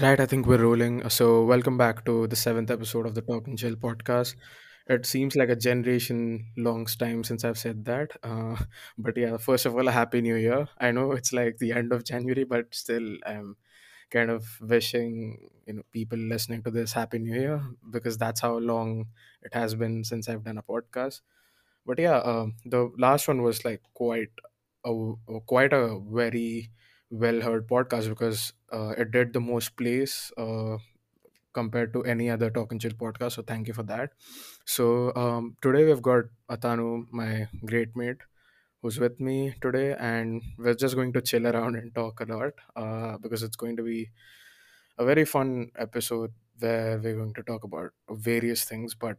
Right, I think we're rolling. So, welcome back to the seventh episode of the Talk and Chill podcast. It seems like a generation long time since I've said that. Uh, but yeah, first of all, a happy new year. I know it's like the end of January, but still, I'm kind of wishing you know people listening to this happy new year because that's how long it has been since I've done a podcast. But yeah, um, the last one was like quite a a- quite a very well heard podcast because uh, it did the most plays uh, compared to any other talk and chill podcast. So thank you for that. So um, today we've got Atanu, my great mate, who's with me today, and we're just going to chill around and talk a lot uh, because it's going to be a very fun episode where we're going to talk about various things, but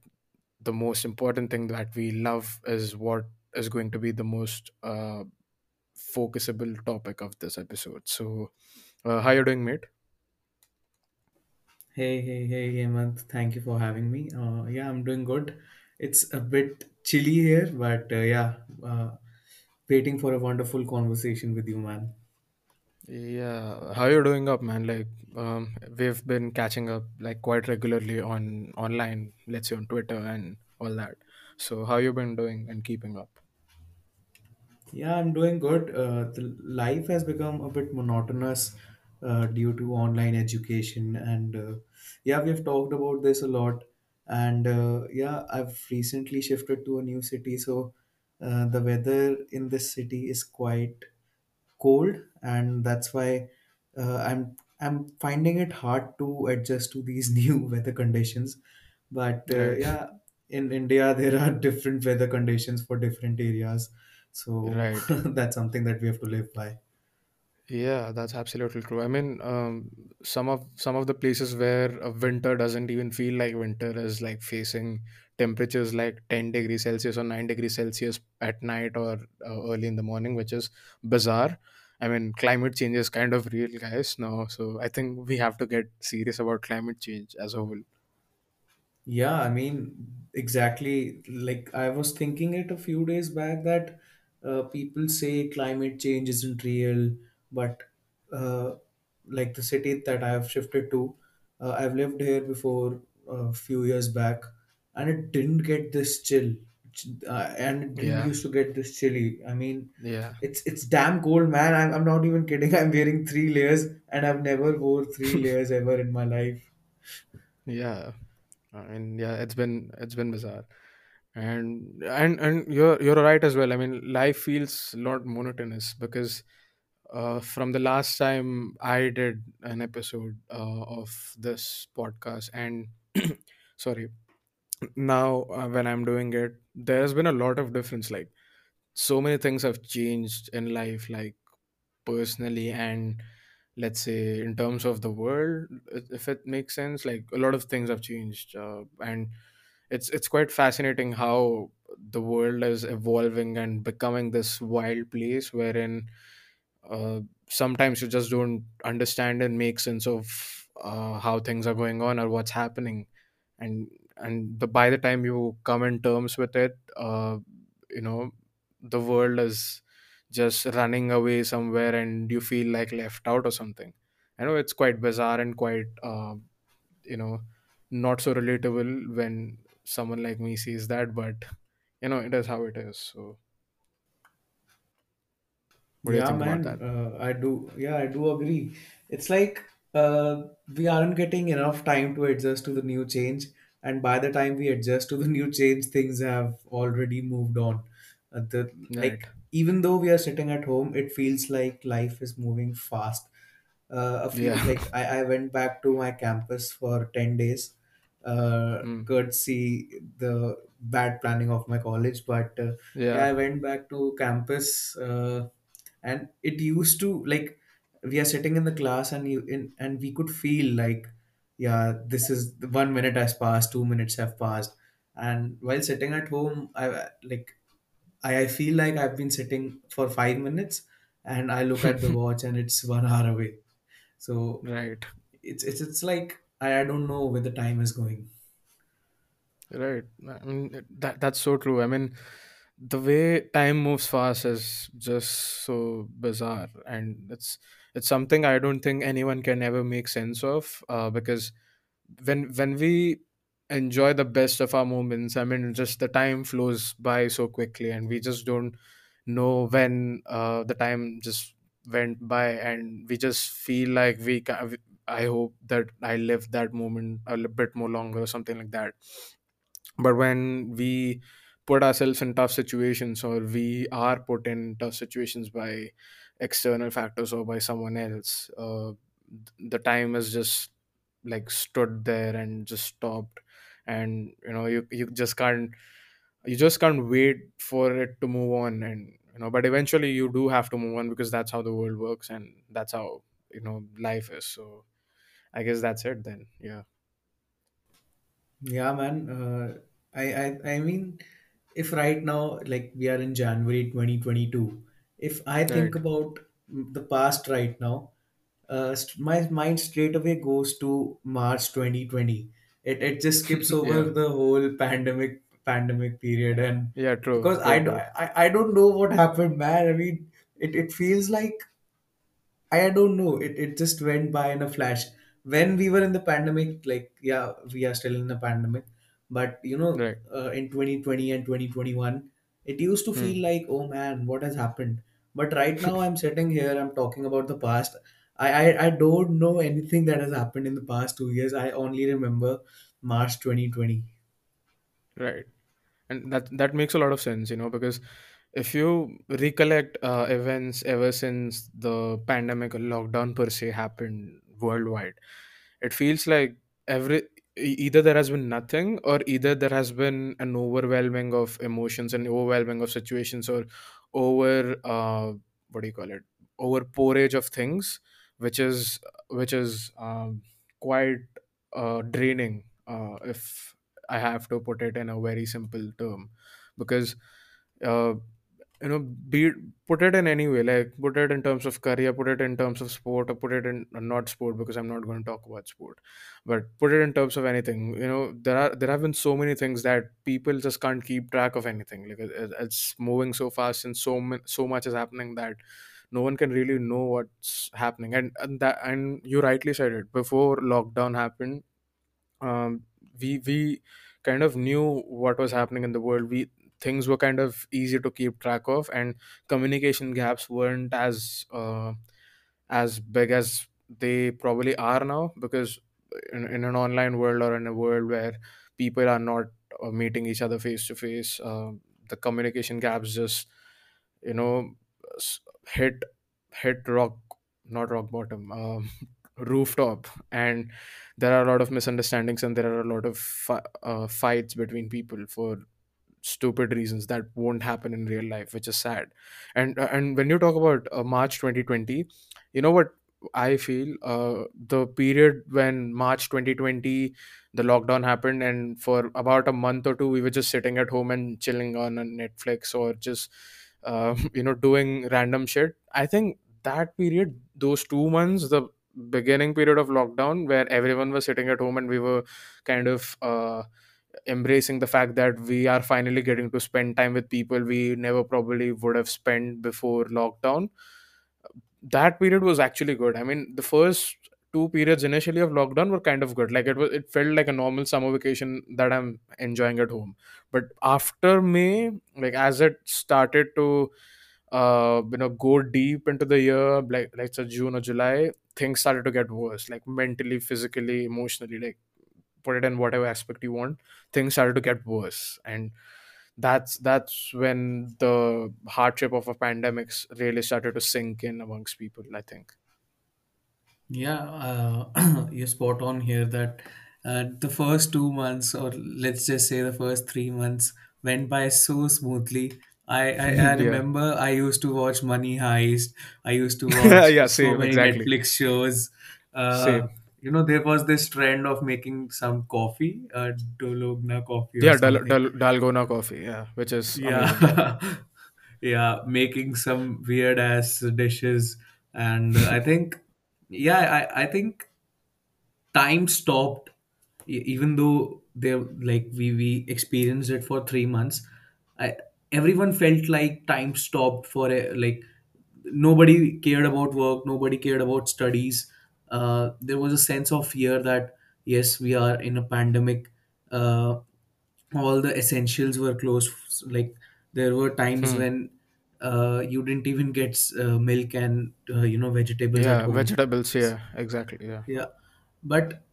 the most important thing that we love is what is going to be the most uh, focusable topic of this episode. So, uh, how you doing, mate? Hey, hey, hey, Hemant. Thank you for having me. Uh, yeah, I'm doing good. It's a bit chilly here, but uh, yeah, uh, waiting for a wonderful conversation with you, man. Yeah, how you doing up, man? Like, um, we've been catching up like quite regularly on online, let's say on Twitter and all that. So, how you been doing and keeping up? Yeah, I'm doing good. Uh, the life has become a bit monotonous uh, due to online education, and uh, yeah, we've talked about this a lot. And uh, yeah, I've recently shifted to a new city, so uh, the weather in this city is quite cold and that's why uh, i'm i'm finding it hard to adjust to these new weather conditions but uh, Right, yeah in india there are different weather conditions for different areas so right. that's something that we have to live by Yeah, that's absolutely true. I mean, um, some of some of the places where a winter doesn't even feel like winter is like facing temperatures like 10 degrees Celsius or 9 degrees Celsius at night or uh, early in the morning, which is bizarre. I mean, climate change is kind of real, guys, now. So I think we have to get serious about climate change as a whole. Yeah, I mean, exactly. Like I was thinking it a few days back that uh, people say climate change isn't real, but uh, like the city that I have shifted to, uh, I've lived here before a few years back, and it didn't get this chill, uh, and it didn't Yeah, used to get this chilly. I mean, yeah, it's it's damn cold, man. I'm, I'm not even kidding. I'm wearing three layers, and I've never wore three layers ever in my life. yeah. I mean, yeah, it's been it's been bizarre. And and and you're you're right as well. I mean life feels a lot monotonous because uh, from the last time i did an episode uh, of this podcast and sorry now uh, when i'm doing it there's been a lot of difference. Like so many things have changed in life like personally and let's say in terms of the world if it makes sense. Like a lot of things have changed uh, and it's it's quite fascinating how the world is evolving and becoming this wild place wherein uh, sometimes you just don't understand and make sense of uh, how things are going on or what's happening. And and the by the time you come in terms with it uh, you know the world is just running away somewhere and you feel like left out or something. I know it's quite bizarre and quite uh, you know not so relatable when someone like me sees that but you know it is how it is so what do you Yeah, think about man, that uh, I do. Yeah, I do agree. It's like uh, we aren't getting enough time to adjust to the new change, and by the time we adjust to the new change, things have already moved on. Uh, the right like, even though we are sitting at home, it feels like life is moving fast. Uh, a few yeah like I, I went back to my campus for ten days, uh, mm. courtesy the bad planning of my college. But uh, yeah, yeah I went back to campus. Uh, and it used to like we are sitting in the class and you in and we could feel like yeah this is one minute has passed two minutes have passed and while sitting at home i like i, I feel like i've been sitting for five minutes and i look at the watch and it's one hour away so right it's it's, it's like I, I don't know where the time is going. Right. I mean that that's so true. I mean the way time moves fast is just so bizarre. And it's it's something i don't think anyone can ever make sense of uh, because when when we enjoy the best of our moments i mean just the time flows by so quickly and we just don't know when uh, the time just went by and we just feel like we i hope that i live that moment a little bit more longer or something like that. But when we put ourselves in tough situations or we are put in tough situations by external factors or by someone else uh, the time is just like stood there and just stopped. And you know you you just can't you just can't wait for it to move on and you know but eventually you do have to move on because that's how the world works and that's how you know life is. So i guess that's it then yeah Yeah, man. Uh, I, I I mean, if right now, like we are in January 2022, if I think right about the past right now, uh, st- my mind straight away goes to March 2020. It it just skips over yeah the whole pandemic pandemic period, and yeah true because I, true do, true I I don't know what happened, man. I mean, it, it feels like I don't know. It it just went by in a flash. When we were in the pandemic, like yeah, we are still in the pandemic, but you know, right uh, in 2020 and 2021, it used to feel like, oh man, what has happened? But right now, I'm sitting here, I'm talking about the past. I, I I don't know anything that has happened in the past two years. I only remember March 2020. right and that that makes a lot of sense you know because if you recollect uh, events ever since the pandemic or lockdown per se happened worldwide. It feels like every either there has been nothing or either there has been an overwhelming of emotions and overwhelming of situations or over uh, what do you call it? Over porage of things which is which is um, quite uh, draining uh, if i have to put it in a very simple term. Because uh, you know be put it in any way like put it in terms of career put it in terms of sport or put it in uh, not sport because i'm not going to talk about sport but put it in terms of anything you know there are there have been so many things that people just can't keep track of anything like it, it- it's moving so fast and so so much is happening that no one can really know what's happening and, and that and you rightly said it before lockdown happened um, we we kind of knew what was happening in the world we things were kind of easy to keep track of and communication gaps weren't as uh, as big as they probably are now because in, in an online world or in a world where people are not uh, meeting each other face to face the communication gaps just you know hit hit rock not rock bottom um, rooftop. And there are a lot of misunderstandings and there are a lot of fi- uh, fights between people for stupid reasons that won't happen in real life which is sad. And uh, and when you talk about uh, march 2020 you know what i feel? Uh, the period when march 2020 the lockdown happened and for about a month or two we were just sitting at home and chilling on netflix or just uh, you know doing random shit. I think that period those two months the beginning period of lockdown where everyone was sitting at home and we were kind of uh, embracing the fact that we are finally getting to spend time with people we never probably would have spent before lockdown. That period was actually good. I mean the first two periods initially of lockdown were kind of good. Like it was it felt like a normal summer vacation that i'm enjoying at home. But after may like as it started to uh you know go deep into the year like like so june or july things started to get worse like mentally physically emotionally like put it in whatever aspect you want things started to get worse and that's that's when the hardship of a pandemic really started to sink in amongst people i think Yeah, uh, you're spot on here that uh, the first two months, or let's just say the first three months, went by so smoothly. I, I, I yeah remember I used to watch Money Heist. I used to watch yeah so same many exactly Netflix shows. Uh, same you know, there was this trend of making some coffee, uh, Dologna coffee or yeah Dal- something. Dal- dalgona coffee yeah which is amazing. Yeah, yeah, making some weird ass dishes, and I think, yeah, I I think time stopped. E- even though they like we we experienced it for three months I, everyone felt like time stopped for a, like nobody cared about work nobody cared about studies uh, there was a sense of fear that yes we are in a pandemic uh, all the essentials were closed like there were times Hmm. when uh, you didn't even get uh, milk and uh, you know vegetables at Yeah, home vegetables. Yeah, exactly. Yeah, yeah but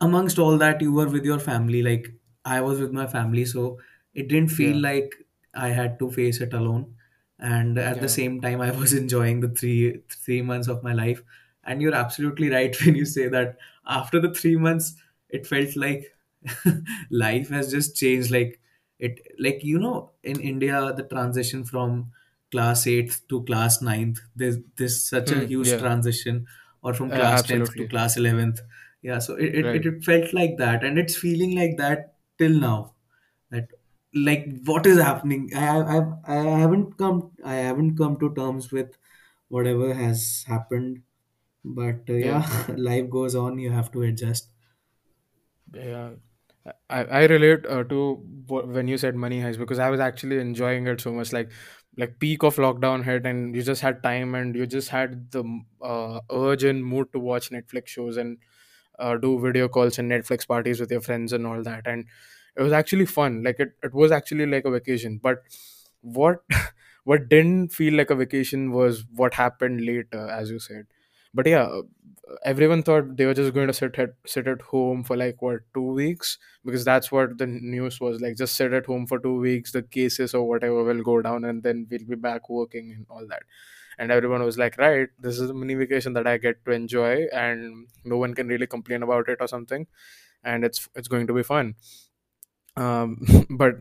amongst all that you were with your family like i was with my family so it didn't feel yeah, like i had to face it alone and at the yeah. same time i was enjoying the three three months of my life and you're absolutely right when you say that after the three months it felt like life has just changed like it like you know in india the transition from class 8th to class ninth, there's there's such a Hmm. huge Yeah, transition or from uh, class 10th to absolutely. class 11th yeah so it, it, Right. it felt like that and it's feeling like that till now that like what is happening i i i haven't come i haven't come to terms with whatever has happened but uh, Yeah. yeah life goes on you have to adjust Yeah, I, I relate uh, to wh- when you said money heist because I was actually enjoying it so much. Like, like peak of lockdown hit, and you just had time, and you just had the uh, urge and mood to watch Netflix shows and uh, do video calls and Netflix parties with your friends and all that. And it was actually fun. Like it, it was actually like a vacation. But what what didn't feel like a vacation was what happened later, as you said. But yeah, everyone thought they were just going to sit at sit at home for like what two weeks because that's what the news was like. Just sit at home for two weeks. The cases or whatever will go down, and then we'll be back working and all that and everyone was like right this is a mini vacation that i get to enjoy and no one can really complain about it or something and it's it's going to be fun um but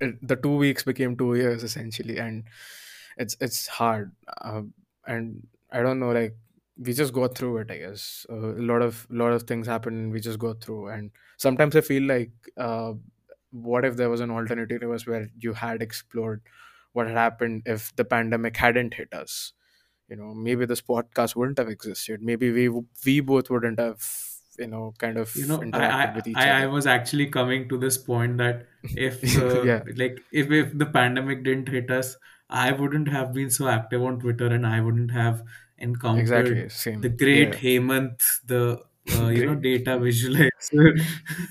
it, the two weeks became two years essentially and it's it's hard um, and i don't know like we just go through it i guess. Uh, a lot of lot of things happen and we just go through. And sometimes i feel like uh what if there was an alternate universe where you had explored what had happened if the pandemic hadn't hit us? You know maybe this podcast wouldn't have existed. Maybe we we both wouldn't have you know kind of you know i interacted i with each i I other. was actually coming to this point that if uh, yeah like if if the pandemic didn't hit us i wouldn't have been so active on twitter and i wouldn't have encountered exactly the great yeah. Hemant the uh, you know data visualizer.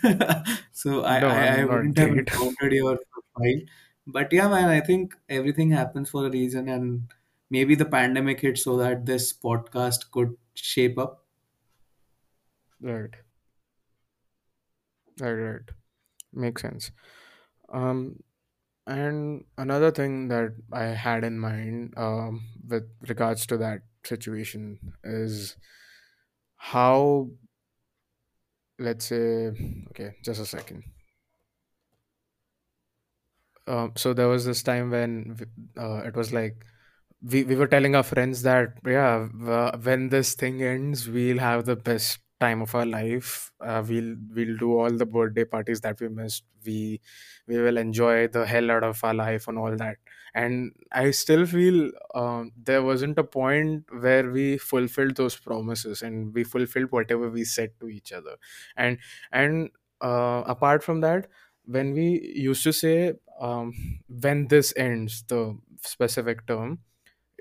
So I, no I i wouldn't have encountered your profile. But yeah man i think everything happens for a reason and maybe the pandemic hit so that this podcast could shape up. Right. Right right. Makes sense. Um and another thing that i had in mind um with regards to that situation is how let's say okay just a second. Um, so there was this time when uh, it was like we, we were telling our friends that yeah w- when this thing ends we'll have the best time of our life. Uh, we'll we'll do all the birthday parties that we missed. We we will enjoy the hell out of our life and all that and i still feel um, there wasn't a point where we fulfilled those promises and we fulfilled whatever we said to each other. And and uh, apart from that when we used to say um, when this ends the specific term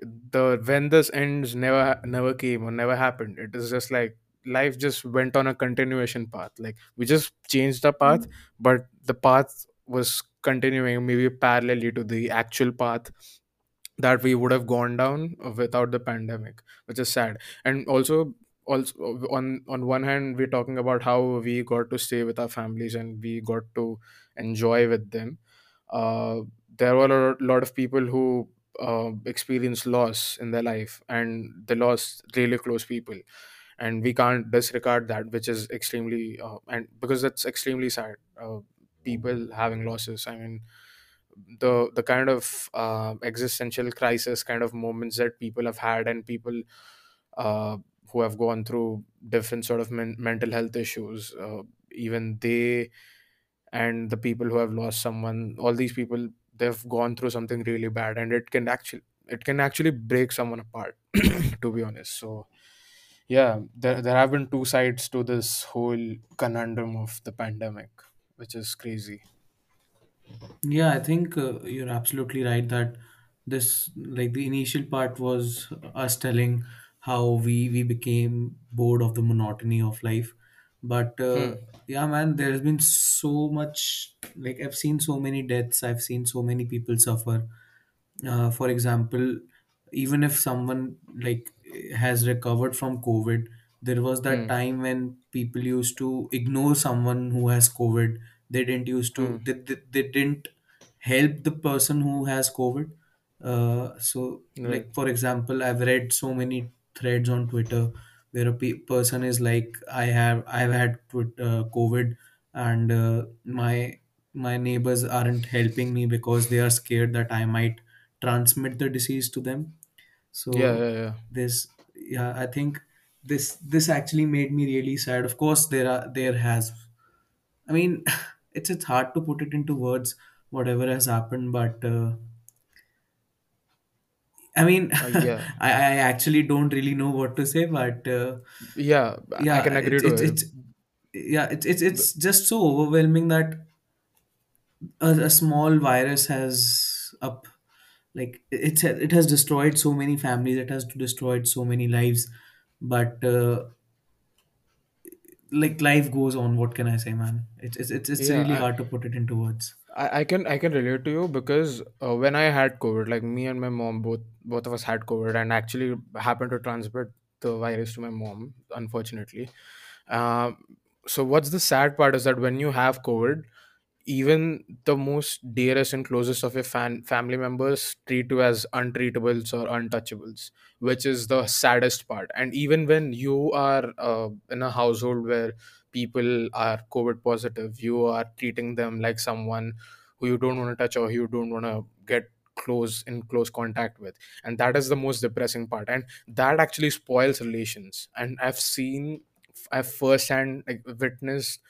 the when this ends never never came or never happened. It is just like life just went on a continuation path. Like we just changed the path but the path was continuing maybe parallelly to the actual path that we would have gone down without the pandemic which is sad. And also also on on one hand we're talking about how we got to stay with our families and we got to enjoy with them. Uh, there were a lot of people who uh, experienced loss in their life and they lost really close people. And we can't disregard that which is extremely uh, and because it's extremely sad uh, people having losses. I mean the the kind of uh, existential crisis kind of moments that people have had and people uh, who have gone through different sort of men- mental health issues uh, even they and the people who have lost someone all these people they've gone through something really bad and it can actually it can actually break someone apart to be honest. So yeah there, there have been two sides to this whole conundrum of the pandemic which is crazy. Yeah, I think uh, you're absolutely right that this like the initial part was us telling how we we became bored of the monotony of life. But uh, Hmm. yeah man there has been so much like i've seen so many deaths i've seen so many people suffer. Uh, for example even if someone like has recovered from covid there was that Hmm. time when people used to ignore someone who has covid they didn't used to they, they, they didn't help the person who has covid uh, so Right. like for example i've read so many threads on twitter where a pe- person is like i have i've had twi- uh, covid and uh, my my neighbors aren't helping me because they are scared that i might transmit the disease to them Yeah. so Yeah. Yeah. this yeah i think this this actually made me really sad of course there are there has i mean it's it's hard to put it into words whatever has happened but uh, i mean Uh, yeah. I, I actually don't really know what to say but uh, Yeah. I yeah can agree it's to it's it. it's yeah it's it's B- it's just so overwhelming that a, a small virus has up like it's it has destroyed so many families it has destroyed so many lives but uh, like life goes on what can i say man it's it's it's, it's really Yeah. hard to put it into words I, I can I can relate to you because uh, when I had COVID, like me and my mom both both of us had COVID and actually happened to transmit the virus to my mom, unfortunately. Um, so what's the sad part is that when you have COVID, even the most dearest and closest of your fan family members treat you as untreatables or untouchables, which is the saddest part. And even when you are uh, in a household where people are COVID positive, you are treating them like someone who you don't want to touch or who you don't want to get close in close contact with. And that is the most depressing part. And that actually spoils relations. And i've seen i've firsthand like, witnessed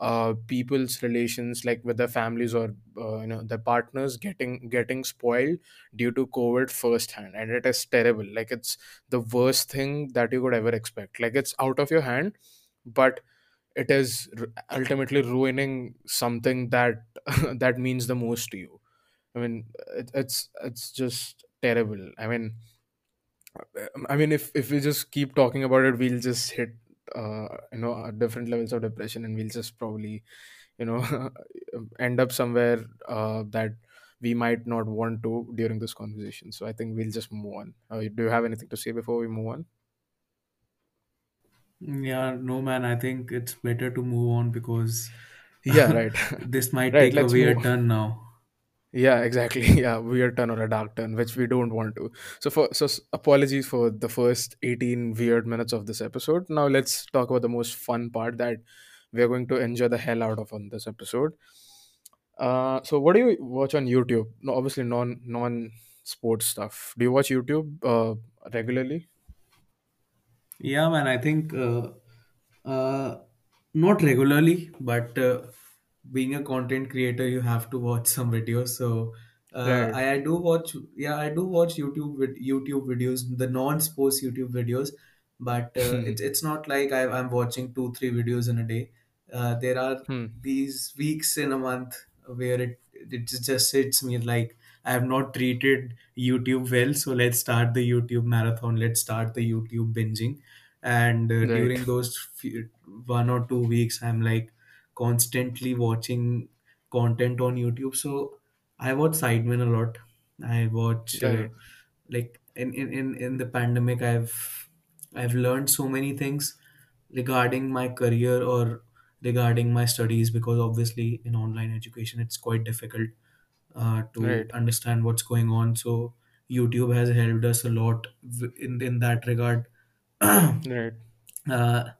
uh, people's relations like with their families or uh, you know their partners getting getting spoiled due to covid firsthand. And it is terrible. Like it's the worst thing that you could ever expect. Like it's out of your hand but it is r- ultimately ruining something that that means the most to you. I mean it, it's it's just terrible. I mean I mean, if if we just keep talking about it, we'll just hit uh, you know uh, different levels of depression, and we'll just probably you know end up somewhere uh, that we might not want to during this conversation. So I think we'll just move on. Uh, do you have anything to say before we move on? yeah no man i think it's better to move on because Yeah, right, this might right. take a Let's move. weird turn now Yeah, exactly. Yeah, weird turn or a dark turn, which we don't want to. So for so apologies for the first 18 weird minutes of this episode. Now let's talk about the most fun part that we're going to enjoy the hell out of on this episode. Uh, so what do you watch on YouTube? No, obviously non non sports stuff. Do you watch YouTube uh, regularly? Yeah, man, I think uh, uh, not regularly, but uh, being a content creator, you have to watch some videos. So uh, Right. I, I do watch, yeah, I do watch YouTube vid- YouTube videos, the non-sports YouTube videos, but uh, it's it's not like I, I'm watching two three videos in a day. Uh, there are Hmm. these weeks in a month where it it just hits me like I have not treated YouTube well, so let's start the YouTube marathon. Let's start the YouTube binging and uh, Right. during those few, one or two weeks i'm like constantly watching content on youtube so i watch sidemen a lot i watch uh, Right. like in, in in in the pandemic i've i've learned so many things regarding my career or regarding my studies because obviously in online education it's quite difficult uh, to Right. understand what's going on so youtube has helped us a lot w- in in that regard Right. uh,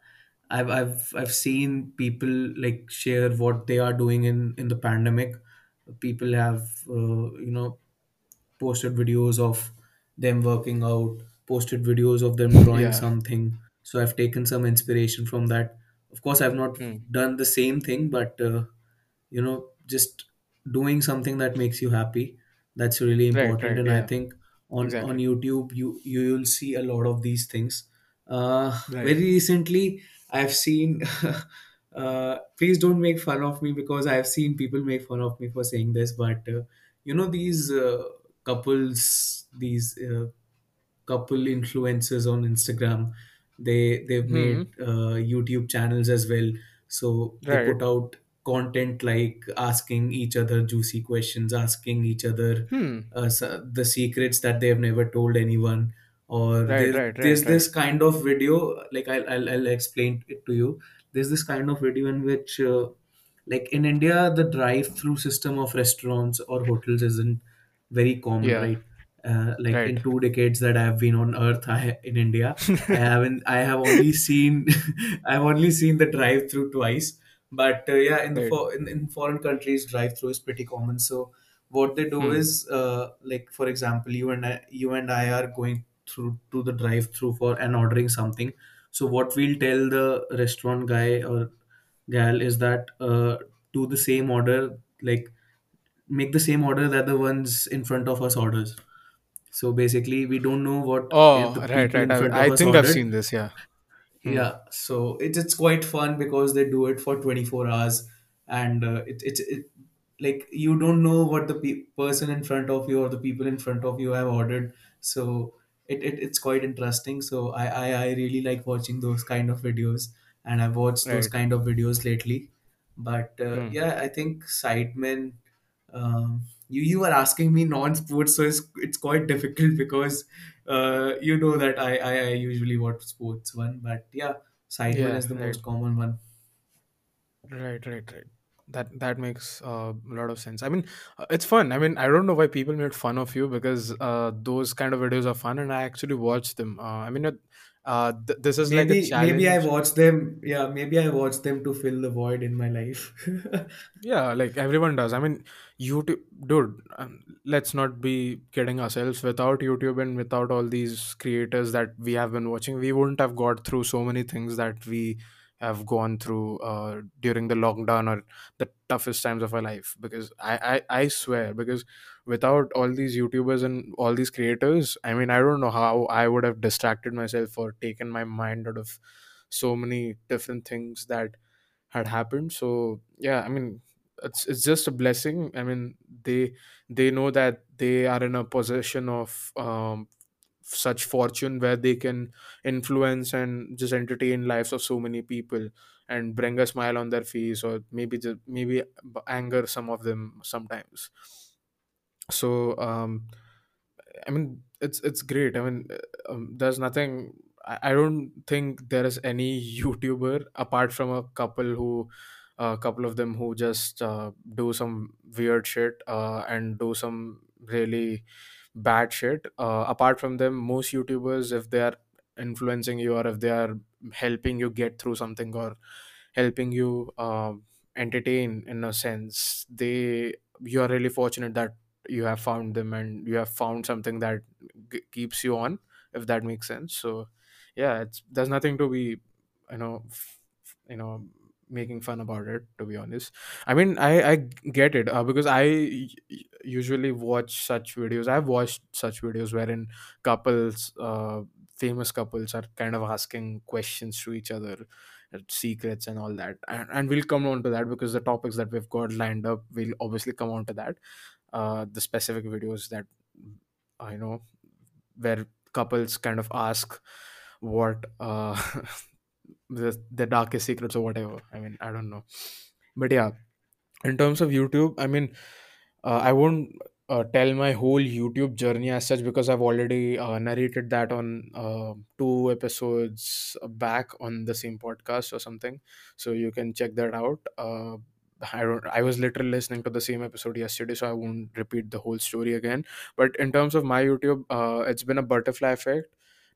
I've I've I've seen people like share what they are doing in in the pandemic. People have uh, you know posted videos of them working out, posted videos of them drawing Yeah. something. So I've taken some inspiration from that. Of course, I've not Hmm. done the same thing, but uh, you know, just doing something that makes you happy. That's really Right. important, Right. and I Yeah. think on on Exactly. YouTube you you will see a lot of these things. Uh, Right. very recently, I've seen. uh, please don't make fun of me because I've seen people make fun of me for saying this, but uh, you know these. Uh, couples these uh, couple influencers on Instagram. They they've Hmm. made uh, YouTube channels as well. So they Right. put out content like asking each other juicy questions, asking each other Hmm. uh, s- the secrets that they have never told anyone. Or Right. there, Right. there's Right. Right. this kind of video, like I'll, I'll, I'll explain it to you. There's this kind of video in which, uh, like in India, the drive-through system of restaurants or hotels isn't very common, Yeah. right? uh, like Right. in two decades that I have been on Earth I, in India, I haven't. I have only seen. I've only seen the drive-through twice. But uh, yeah, in the right. for, in, in foreign countries, drive-through is pretty common. So what they do Hmm. is, uh, like for example, you and I, you and I are going through to the drive-through for and ordering something. So what we'll tell the restaurant guy or gal is that uh, do the same order, like make the same order that the ones in front of us orders so basically, we don't know what Oh. Right. Right. I. I think I've seen this. Yeah. Hmm. Yeah, so it's it's quite fun because they do it for 24 hours, and uh, it, it it like you don't know what the pe- person in front of you or the people in front of you have ordered. So it, it it's quite interesting. So I, I I really like watching those kind of videos, and I've watched those Right. kind of videos lately. But uh, Hmm. yeah, I think Sidemen um, you you were asking me non-sports, so it's it's quite difficult because uh, you know that I, I I usually watch sports one, but yeah, Sidemen Yeah. is the Right. most common one. Right, right, right. That that makes uh, a lot of sense. I mean, uh, it's fun. I mean, I don't know why people made fun of you because uh, those kind of videos are fun, and I actually watch them. Uh, I mean, uh, th- this is like a Maybe maybe I challenge. watch them. Yeah, maybe I watch them to fill the void in my life. Yeah, like everyone does. I mean, YouTube, dude. Um, let's not be kidding ourselves. Without YouTube and without all these creators that we have been watching, we wouldn't have got through so many things that we have gone through uh, during the lockdown or the toughest times of our life. Because I, I, I swear, because without all these YouTubers and all these creators, I mean, I don't know how I would have distracted myself or taken my mind out of so many different things that had happened so yeah i mean it's it's just a blessing i mean they they know that they are in a position of um, such fortune where they can influence and just entertain lives of so many people and bring a smile on their face or maybe just maybe anger some of them sometimes so um I mean, it's it's great. I mean, uh, um, there's nothing. I, I don't think there is any YouTuber apart from a couple who, a couple of them who just uh, do some weird shit uh, and do some really bad shit. Uh, apart from them, most YouTubers, if they are influencing you or if they are helping you get through something or helping you um entertain in a sense, they you are really fortunate that you have found them and you have found something that g- keeps you on if that makes sense so yeah it's there's nothing to be you know f- you know making fun about it to be honest. I mean i i get it uh, because i usually watch such videos. I've watched such videos wherein couples uh famous couples are kind of asking questions to each other uh, secrets and all that. And, and we'll come on to that because the topics that we've got lined up will obviously come on to that. Uh, the specific videos that I know where couples kind of ask what uh, the the darkest secrets or whatever. I mean, I don't know, but yeah, in terms of youtube i mean uh, i won't uh, tell my whole youtube journey as such because i've already uh, narrated that on uh, two episodes back on the same podcast or something so you can check that out uh, I don't. I was literally listening to the same episode yesterday, so I won't repeat the whole story again. But in terms of my YouTube, uh, it's been a butterfly effect.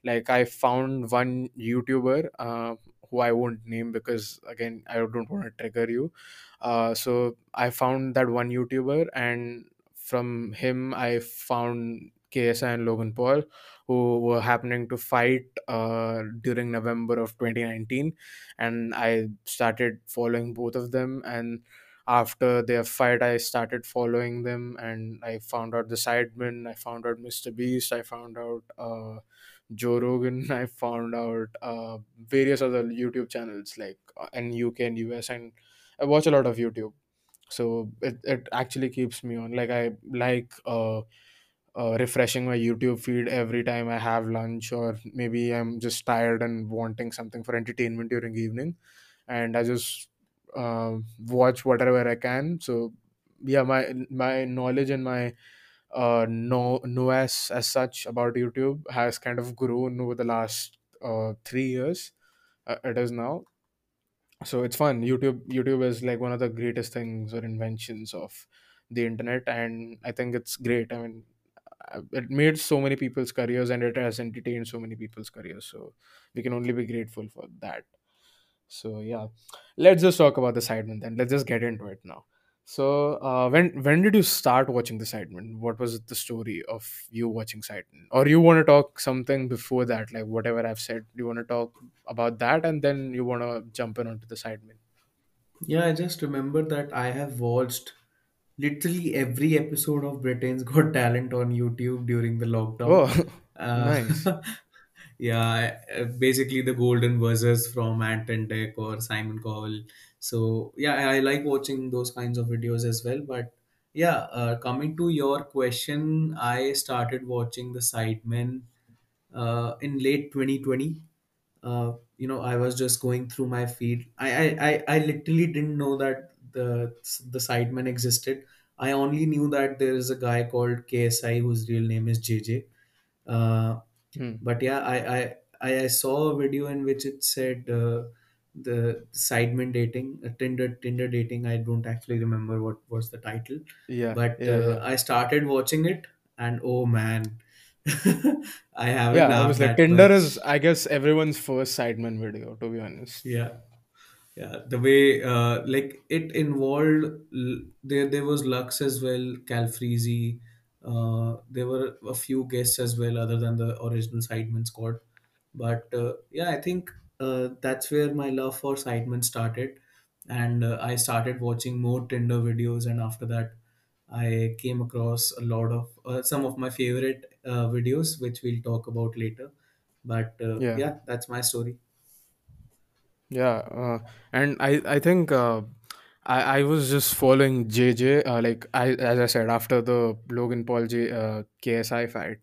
Like I found one YouTuber uh, who I won't name because again I don't want to trigger you uh, so I found that one YouTuber, and from him I found KSI and Logan Paul, who were happening to fight uh, during November of 2019, and I started following both of them. And after their fight, I started following them, and I found out the Sidemen, I found out Mr. Beast, I found out. Uh, Joe Rogan, I found out uh, various other YouTube channels like uh, in UK and US, and I watch a lot of YouTube, so it, it actually keeps me on. Like I like uh, uh, refreshing my youtube feed every time i have lunch or maybe i'm just tired and wanting something for entertainment during evening. And i just uh, watch whatever i can. So yeah my my knowledge and my uh no as as such about youtube has kind of grown over the last uh three years uh, it is now. So it's fun. Youtube youtube is like one of the greatest things or inventions of the internet and i think it's great. I mean uh, it made so many people's careers and it has entertained so many people's careers. So we can only be grateful for that. So yeah, let's just talk about the Sidemen then. Let's just get into it now. So uh, when when did you start watching the Sidemen? What was the story of you watching Sidemen? Or you want to talk something before that, like whatever I've said? You want to talk about that, and then you want to jump in onto the Sidemen? Yeah, I just remember that I have watched literally every episode of Britain's Got Talent on YouTube during the lockdown. Oh, Uh, nice. yeah, uh, basically the Golden Buzzers from Ant and Dec or Simon Cowell. So yeah, I like watching those kinds of videos as well. But yeah, uh, coming to your question, I started watching the Sidemen uh, in late 2020 uh, you know i was just going through my feed I, I i i literally didn't know that the the sidemen existed i only knew that there is a guy called ksi whose real name is jj uh, Hmm. but yeah I, I i i saw a video in which it said uh, the sidemen dating uh, tinder tinder dating i don't actually remember what was the title Yeah, but yeah, uh, yeah, i started watching it and oh man i haven't yeah. laughed Obviously, that Tinder much is, I guess, everyone's first Sidemen video. To be honest. yeah yeah the way uh, like it involved there there was lux as well calfreezy uh, there were a few guests as well other than the original sidemen squad but uh, yeah i think uh, that's where my love for sidemen started and uh, i started watching more tinder videos and after that i came across a lot of uh, some of my favorite uh, videos which we'll talk about later but uh, Yeah. yeah that's my story Yeah, uh, and I I think uh, I I was just following JJ. Uh, like I as I said after the Logan Paul J uh, KSI fight,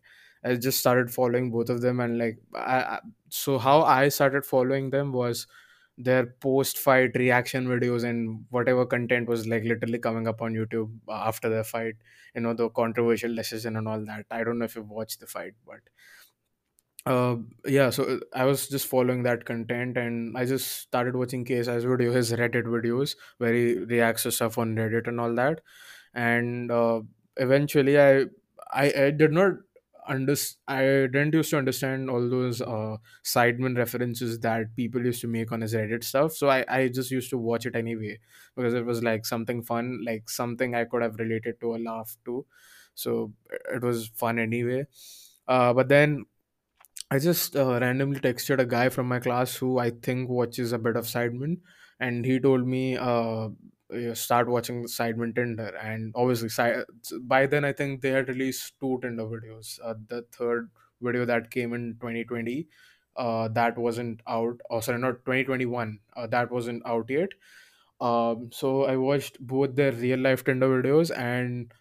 I just started following both of them, and like I, I so how I started following them was their post fight reaction videos and whatever content was like literally coming up on YouTube after the fight. You know the controversial decision and all that. I don't know if you watched the fight, but uh, yeah, so uh, I was just following that content and I just started watching KSI's video, his Reddit videos where he reacts to stuff on Reddit and all that. And uh, eventually, I, I I did not understand. I didn't used to understand all those uh, Sidemen references that people used to make on his Reddit stuff. So I I just used to watch it anyway because it was like something fun, like something I could have related to or laughed to. So it was fun anyway. Uh, but then I just uh, randomly texted a guy from my class who I think watches a bit of Sidemen, and he told me uh, yeah, start watching Sidemen Tinder. And obviously, by then I think they had released two Tinder videos. Uh, the third video that came in 2020, uh, that wasn't out. Oh, sorry, not 2021. Uh, that wasn't out yet. Um, so I watched both their real life Tinder videos and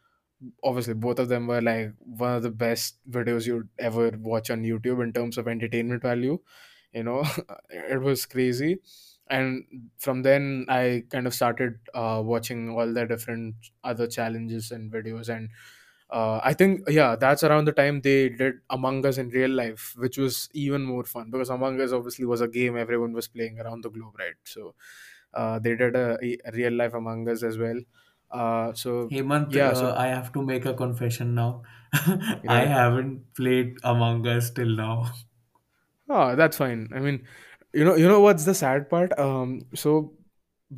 obviously both of them were like one of the best videos you'd ever watch on youtube in terms of entertainment value you know it was crazy and from then i kind of started uh, watching all the different other challenges and videos and uh, i think yeah that's around the time they did among us in real life which was even more fun because among us obviously was a game everyone was playing around the globe right so uh, they did a, a real life among us as well uh, so Hemant, yeah uh, so I have to make a confession now. I yeah haven't played Among Us till now. Oh, that's fine. I mean, you know, you know what's the sad part? Um, so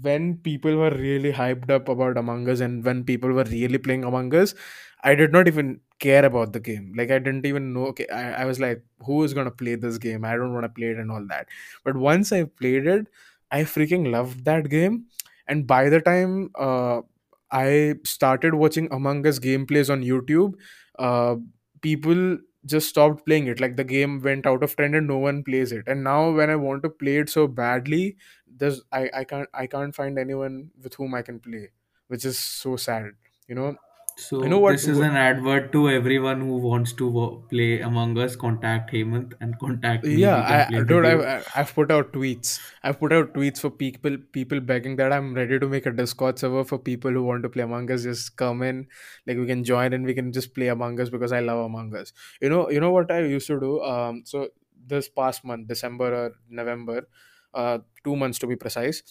when people were really hyped up about Among Us and when people were really playing Among Us, I did not even care about the game. Like I didn't even know. Okay, I, I was like, who is gonna play this game? I don't want to play it and all that. But once I played it, I freaking loved that game. And by the time uh, I started watching Among Us gameplays on YouTube, uh, people just stopped playing it. Like the game went out of trend and no one plays it. And now when i want to play it so badly there's i, I can't i can't find anyone with whom i can play which is so sad you know You know So what? this is an advert to everyone who wants to wo- play Among Us. Contact Hemant and contact me. We can Yeah, play I dude. I've I've put out tweets. I've put out tweets for people people begging that I'm ready to make a Discord server for people who want to play Among Us. Just come in, like we can join and we can just play Among Us because I love Among Us. You know, you know what I used to do. Um, so this past month, December or November, uh, two months to be precise.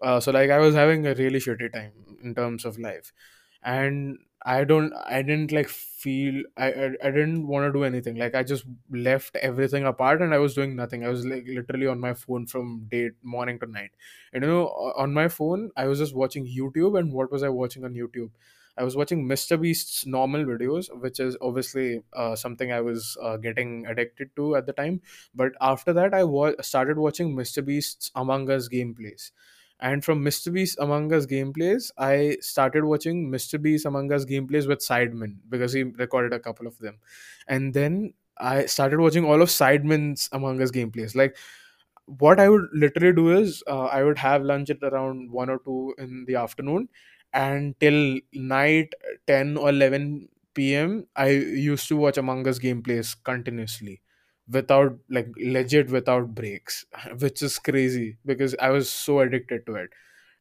Uh, so like I was having a really shitty time in terms of life, and I don't I didn't like feel I I, I didn't want to do anything. Like I just left everything apart and I was doing nothing. I was like literally on my phone from day morning to night. And you know, on my phone, I was just watching YouTube. And what was I watching on YouTube? I was watching Mr. Beast's normal videos, which is obviously uh, something I was uh, getting addicted to at the time. But after that, I wa- started watching Mr. Beast's Among Us gameplays. And from Mr. Beast Among Us gameplays, I started watching Mr. Beast Among Us gameplays with Sidemen because he recorded a couple of them. And then I started watching all of Sidemen's Among Us gameplays. Like what I would literally do is uh, I would have lunch at around one or two in the afternoon, and till night ten or eleven p.m. I used to watch Among Us gameplays continuously, without like legit without breaks, which is crazy because I was so addicted to it,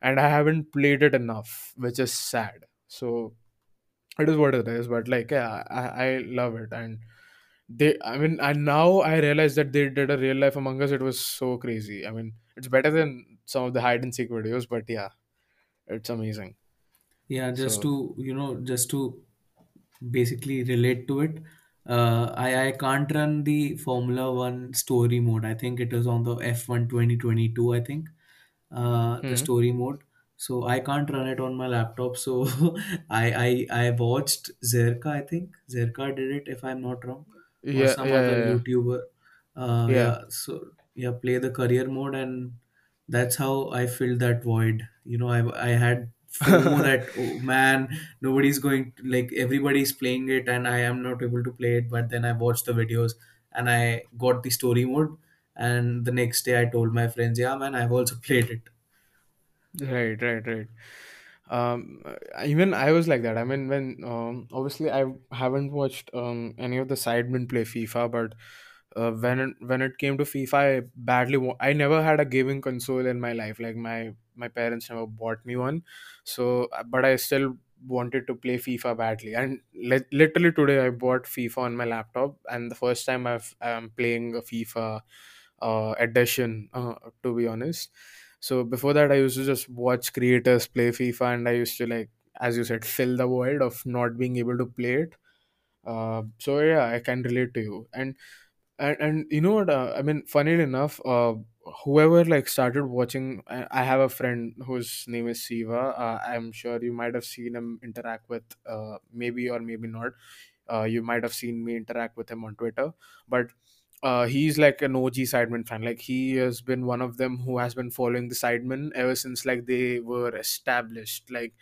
and I haven't played it enough, which is sad. So it is what it is, but like yeah, I, I love it and they, I mean, and now I realize that they did a real life Among Us. It was so crazy. I mean, it's better than some of the hide and seek videos, but yeah, it's amazing. Yeah, just So, to you know, just to basically relate to it. Uh, I I can't run the Formula One story mode. I think it is on the F1 2022. I think uh, the hmm. story mode. So I can't run it on my laptop. So I I I watched Zerkaa. I think Zerkaa did it if I'm not wrong, or yeah, some yeah, other yeah, yeah. YouTuber. Uh, yeah. yeah. So yeah, play the career mode, and that's how I filled that void. You know, I I had FOMO that oh man, nobody's going to, like everybody's playing it, and I am not able to play it. But then I watched the videos, and I got the story mode. And the next day, I told my friends, "Yeah, man, I've also played it." Right, right, right. Um, even I was like that. I mean, when um, obviously I haven't watched um any of the sidemen play FIFA, but uh, when it, when it came to FIFA, I badly wa- I never had a gaming console in my life. Like my my parents never bought me one, so uh, but I still wanted to play FIFA badly. And li- literally today, I bought FIFA on my laptop, and the first time I've I'm playing a FIFA uh, edition. Uh, to be honest so before that, I used to just watch creators play FIFA, and I used to like, as you said, fill the void of not being able to play it. Uh, so yeah, I can relate to you. And and, and you know what? Uh, I mean, funny enough, uh, whoever like started watching, I, I have a friend whose name is Siva. Uh, I'm sure you might have seen him interact with, uh, maybe or maybe not. Uh, you might have seen me interact with him on Twitter, but uh, he's like an OG Sidemen fan. Like he has been one of them who has been following the Sidemen ever since like they were established, like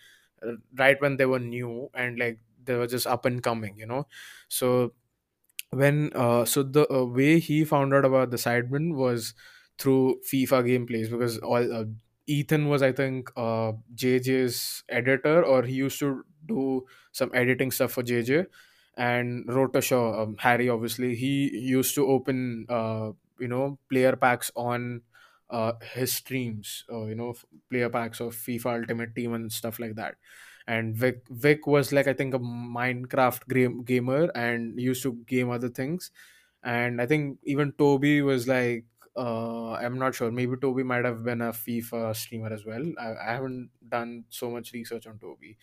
right when they were new and like they were just up and coming, you know. So when uh, so the uh, way he found out about the Sidemen was through FIFA gameplays because all uh, Ethan was I think uh, JJ's editor or he used to do some editing stuff for JJ and Rotoshaw um, Harry obviously he used to open uh, you know player packs on uh, his streams uh, you know player packs of FIFA Ultimate Team and stuff like that and Vic Vic was like I think a Minecraft game, gamer and used to game other things. And I think even Toby was like uh, I'm not sure maybe Toby might have been a FIFA streamer as well. I, I haven't done so much research on Toby.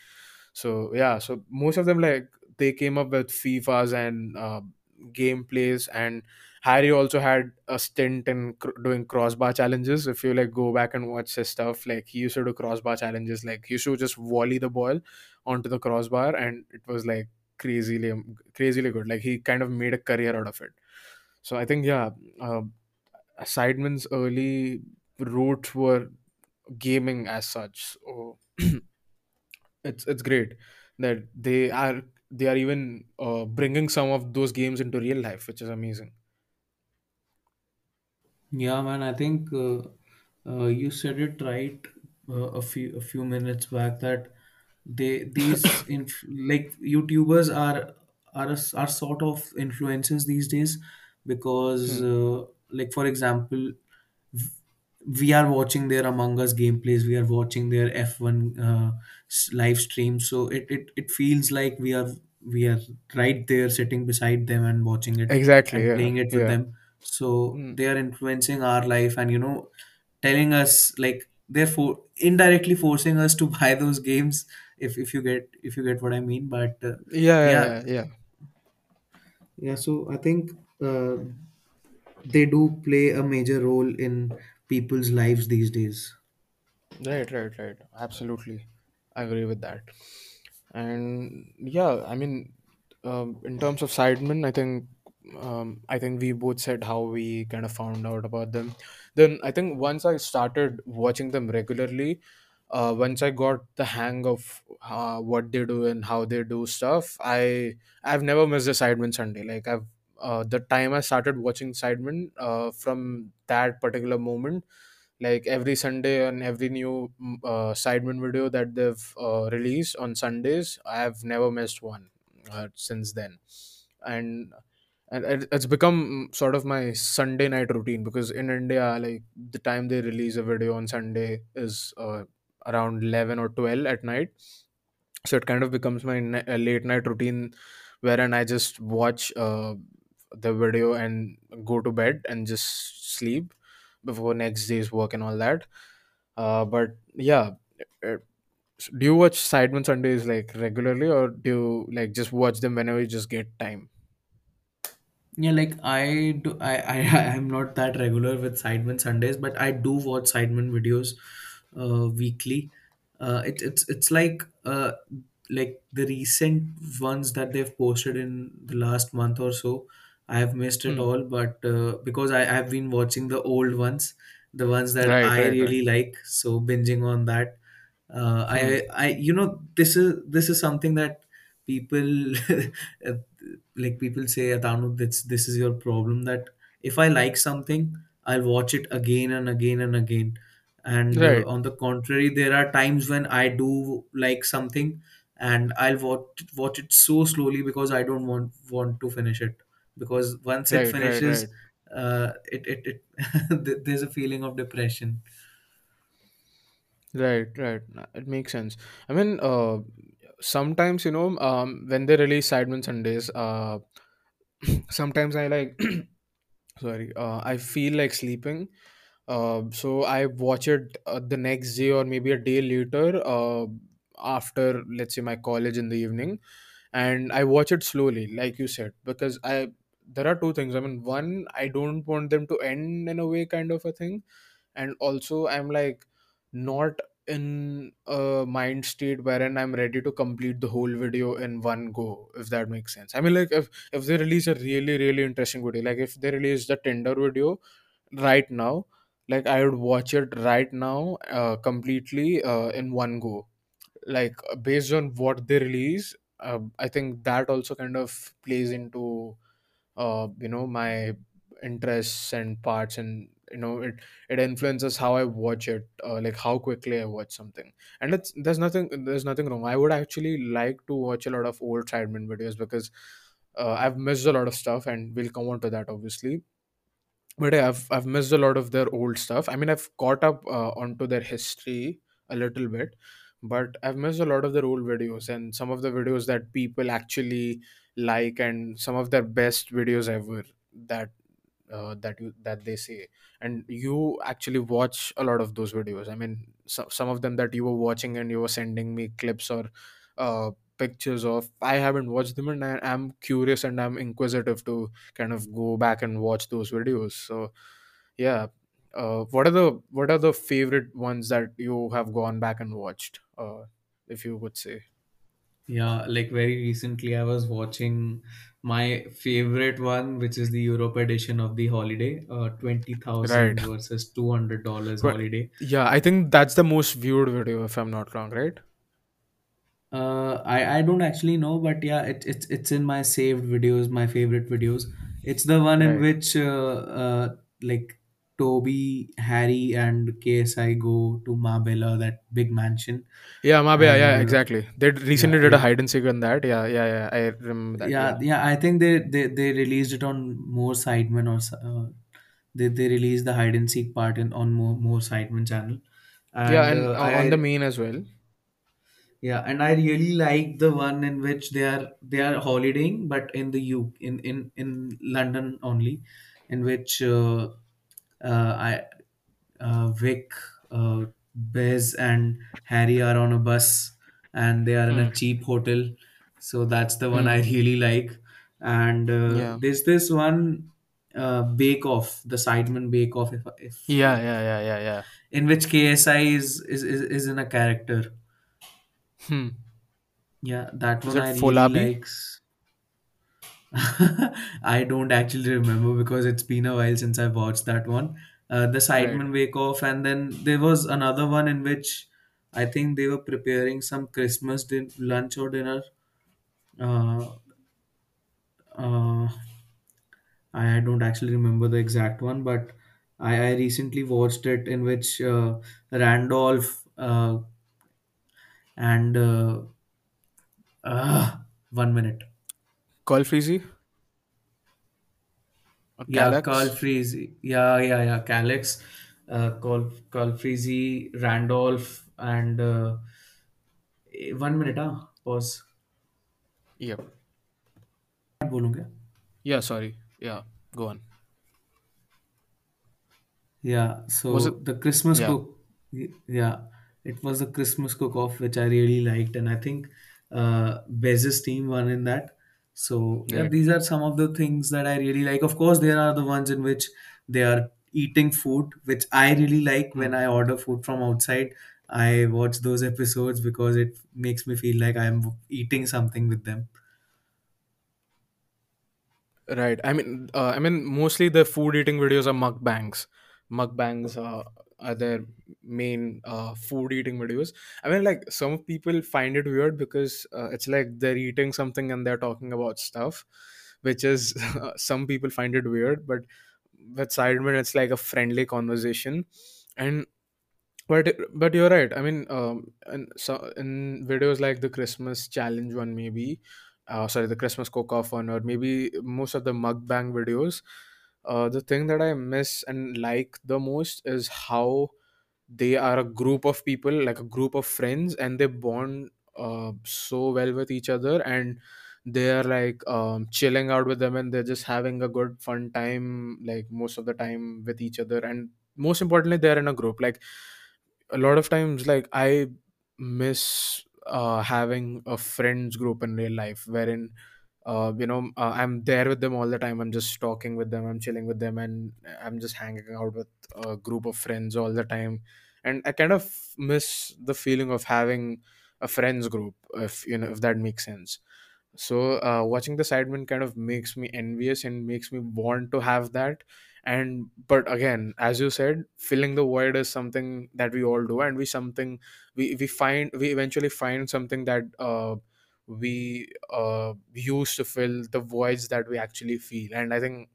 So yeah so most of them like they came up with FIFAs and uh, gameplays and Harry also had a stint in cr- doing crossbar challenges. If you like go back and watch his stuff, like he used to do crossbar challenges. Like he used to just volley the ball onto the crossbar, and it was like crazily, crazily good. Like he kind of made a career out of it. So I think yeah, uh, Sidemen's early roots were gaming as such. So it's it's great that they are they are even uh, bringing some of those games into real life, which is amazing. Yeah, man. I think uh, uh, you said it right uh, a few a few minutes back that they these inf- like youtubers are are a- are sort of influencers these days because Hmm. uh, like for example we are watching their Among Us gameplays, we are watching their F1 uh, s- live stream. So it, it it feels like we are we are right there sitting beside them and watching it Exactly. and Yeah. playing it with Yeah. them. So Hmm. they are influencing our life and you know telling us like they're for indirectly forcing us to buy those games if if you get if you get what I mean. But uh, Yeah. yeah, Yeah. Yeah. yeah. So I think uh, they do play a major role in people's lives these days. Right, right, right. Absolutely. I agree with that. And yeah, I mean, um, in terms of Sidemen, I think um, I think we both said how we kind of found out about them. Then I think once I started watching them regularly, uh, once I got the hang of uh, what they do and how they do stuff, I I've never missed a Sidemen Sunday. Like I've uh, the time I started watching Sidemen, uh, from that particular moment like every sunday and every new mm, uh, sidemen video that they've uh, released on sundays i have never missed one uh, since then and and it's become sort of my sunday night routine because in india like the time they release a video on sunday is uh, around 11 or 12 at night. So it kind of becomes my uh, late night routine wherein i just watch uh, the video and go to bed and just sleep before next day's work and all that. Uh, but yeah uh, do you watch sidemen sundays like regularly or do you like just watch them whenever you just get time Yeah, like I do. I I I'm not that regular with Sidemen Sundays, but I do watch Sidemen videos, uh, weekly. Uh, it, it's it's like uh like the recent ones that they've posted in the last month or so. I have missed it hmm. all, but uh, because I have been watching the old ones, the ones that right I right right really like, so binging on that. Uh, I hmm. I you know this is this is something that people like people say Atanu this this is your problem that if I like something I'll watch it again and again and again. And uh, right. on the contrary there are times when I do like something and I'll watch watch it so slowly because I don't want want to finish it. Because once it right right finishes right. uh, it it, it there's a feeling of depression. Right right. It makes sense. I mean uh sometimes you know um when they release sidemen sundays uh sometimes i like sorry uh, i feel like sleeping. Uh, so i watch it uh, the next day or maybe a day later uh, after let's say my college in the evening. And i watch it slowly like you said because i there are two things. I mean one i don't want them to end in a way kind of a thing. And also i'm like not in a mind state wherein i'm ready to complete the whole video in one go if that makes sense. I mean like if if they release a really really interesting video like if they release the tinder video right now like i would watch it right now uh, completely uh, in one go. Like based on what they release uh, i think that also kind of plays into uh, you know my interests and parts and you know it it influences how i watch it uh, like how quickly i watch something. And it's there's nothing there's nothing wrong. I would actually like to watch a lot of old sidemen videos because uh, i've missed a lot of stuff and we'll come on to that obviously. But yeah, I've I've missed a lot of their old stuff. I mean, I've caught up uh, onto their history a little bit, but I've missed a lot of their old videos and some of the videos that people actually like and some of their best videos ever that uh, that you that they say. And you actually watch a lot of those videos. I mean so, some of them that you were watching and you were sending me clips or uh, pictures of i haven't watched them and I, i'm curious and i'm inquisitive to kind of go back and watch those videos. So yeah uh, what are the what are the favorite ones that you have gone back and watched uh, if you would say Yeah, like very recently, I was watching my favorite one, which is the Europe edition of the holiday, uh, right 20,000 versus $200 Tw- holiday. yeah i think that's the most viewed video if i'm not wrong right Uh, I, I don't actually know, but yeah, it, it's it's in my saved videos, my favorite videos. It's the one in right which uh, uh, like Toby, Harry, and KSI go to Marbella, that big mansion, Yeah, maybe. Yeah, and uh, exactly. They d- yeah, recently did a hide and seek on that. Yeah, yeah, yeah. I remember that. yeah, Yeah, yeah. I think they they, they released it on More Sidemen or uh, they they released the hide and seek part in on More More Sidemen channel, yeah, and and uh, uh, I, on the main as well. Yeah, and I really like the one in which they are they are holidaying, but in the U in in in London only, in which uh, I uh, Vic, uh, Bez, and Harry are on a bus, and they are in Hmm. a cheap hotel. So that's the one I Hmm. really like. And uh, Yeah. there's this one uh, Bake Off, the Sidemen Bake Off, if if Yeah, yeah, yeah, yeah, yeah. in which KSI is is is, is in a character. Hmm. Yeah, that Is one it I really Folabi? likes. I don't actually remember because it's been a while since I watched that one. Uh, the Right. Sidemen Bake Off, and then there was another one in which I think they were preparing some Christmas din- lunch or dinner. Uh, uh, I I don't actually remember the exact one, but I, I recently watched it in which uh, Randolph uh, and uh, uh, one minute. Calfreezy? Yeah, Calfreezy. Yeah, yeah, yeah. Calyx, uh, Carl, Calfreezy, Randolph, and uh, eh, one minute, huh? Pause. Yep. yeah sorry yeah go on yeah so was it? the christmas yeah. cook yeah it was the christmas cook off which i really liked and i think uh bez's team won in that so yeah, Right. these are some of the things that I really like. Of course, there are the ones in which they are eating food, which I really like Hmm. when I order food from outside. I watch those episodes because it makes me feel like I'm eating something with them. Right. I mean, uh, I mean, mostly the food eating videos are mukbangs. Mukbangs uh, are their main uh, food eating videos. I mean, like some people find it weird because uh, it's like they're eating something and they're talking about stuff, which is some people find it weird. But with Sidemen, it's like a friendly conversation, and but but you're right. I mean, um, and so in videos like the Christmas challenge one, maybe, uh, sorry, the Christmas cook-off one, or maybe most of the mukbang videos, uh, the thing that I miss and like the most is how they are a group of people, like a group of friends, and they bond uh, so well with each other, and they are like um, chilling out with them, and they're just having a good fun time, like most of the time with each other, and most importantly, they're in a group. Like a lot of times, like I miss uh, having a friends group in real life, wherein uh, you know uh, i'm there with them all the time. I'm just talking with them i'm chilling with them and i'm just hanging out with a group of friends all the time. And i kind of miss the feeling of having a friends group if you know if that makes sense. So uh, watching the sidemen kind of makes me envious and makes me want to have that. And but again as you said filling the void is something that we all do and we something we we find we eventually find something that uh, we uh, use to fill the voids that we actually feel and i think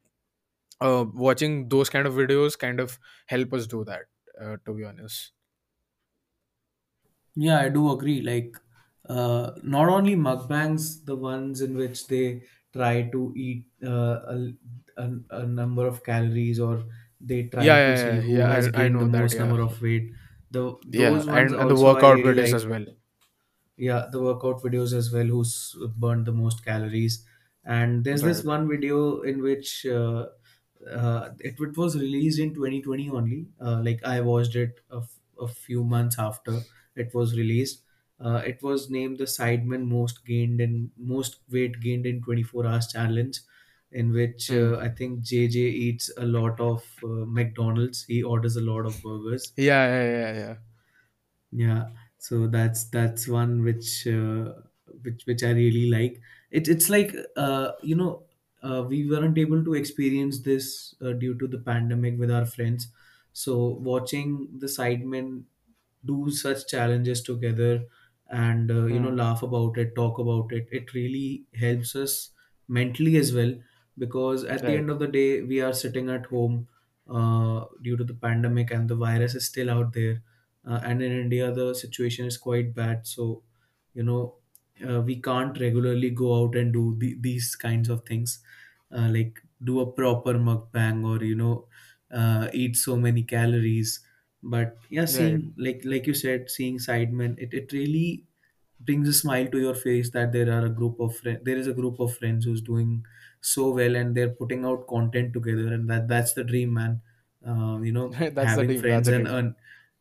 uh, watching those kind of videos kind of help us do that uh, to be honest Yeah, I do agree. Like, uh, not only mukbangs, the ones in which they try to eat uh, a, a, a number of calories or they try yeah to yeah see yeah, who has yeah I, I gained the know that most yeah number of weight. The yeah those ones and and the also I workout really videos like. as well Yeah, the workout videos as well, who's burned the most calories. And there's this right one video in which uh, uh, it, it was released in 2020 only. Uh, like I watched it a, f- a few months after it was released. Uh, it was named the Sidemen most gained in most weight gained in 24 hours challenge, in which hmm. uh, I think JJ eats a lot of uh, McDonald's. He orders a lot of burgers yeah yeah yeah yeah yeah, so that's that's one which uh, which which I really like. It, it's like uh, you know uh, we weren't able to experience this uh, due to the pandemic with our friends. So watching the sidemen do such challenges together and uh, you know hmm. laugh about it, talk about it, it really helps us mentally as well because at the right end of the day we are sitting at home uh, due to the pandemic and the virus is still out there uh, and in india the situation is quite bad. So you know uh, we can't regularly go out and do the, these kinds of things. Uh, like do a proper mukbang or you know uh, eat so many calories. But yeah right. seeing like like you said seeing sidemen it, it really brings a smile to your face that there are a group of friends there is a group of friends who's doing so well and they're putting out content together. And that that's the dream man. Um, you know that's the having dream. That's friends the and dream. earn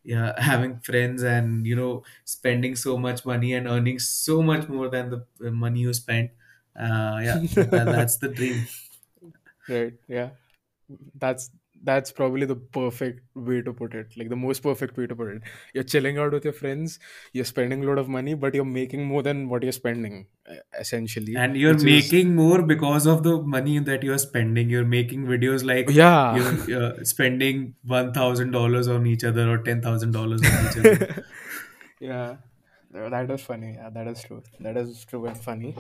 yeah having friends and you know spending so much money and earning so much more than the money you spent. Uh, yeah that that's the dream. Right yeah. That's that's probably the perfect way to put it like the most perfect way to put it. You're chilling out with your friends you're spending a lot of money but you're making more than what you're spending essentially. And you're which is making more because of the money that you're spending. You're making videos like yeah. you're uh, spending $1000 on each other or $10000 on each other. Yeah. That is funny. Yeah that is true. That is true and funny.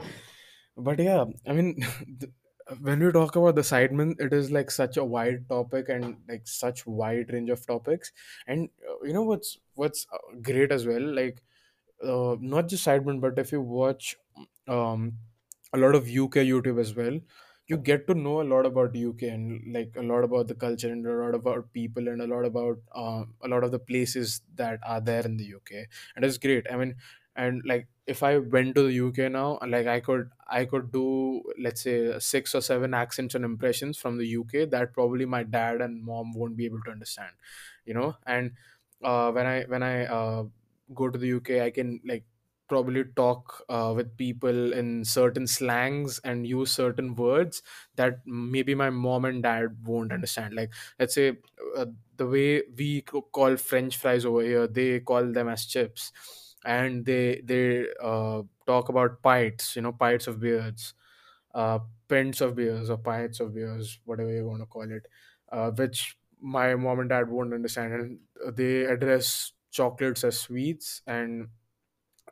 But yeah i mean when we talk about the sidemen it is like such a wide topic and like such wide range of topics. And uh, you know what's what's uh, great as well like uh, not just sidemen but if you watch um a lot of uk youtube as well you get to know a lot about uk and like a lot about the culture and a lot about people and a lot about um, a lot of the places that are there in the uk and it's great. I mean and like if i went to the uk now like i could i could do let's say six or seven accents and impressions from the uk that probably my dad and mom won't be able to understand you know? And uh, when i when i uh, go to the uk i can like probably talk uh, with people in certain slangs and use certain words that maybe my mom and dad won't understand. Like let's say uh, the way we call french fries over here they call them as chips and they they uh, talk about pints you know pints of beers uh, pints of beers or pints of beers whatever you want to call it uh, which my mom and dad won't understand. And they address chocolates as sweets and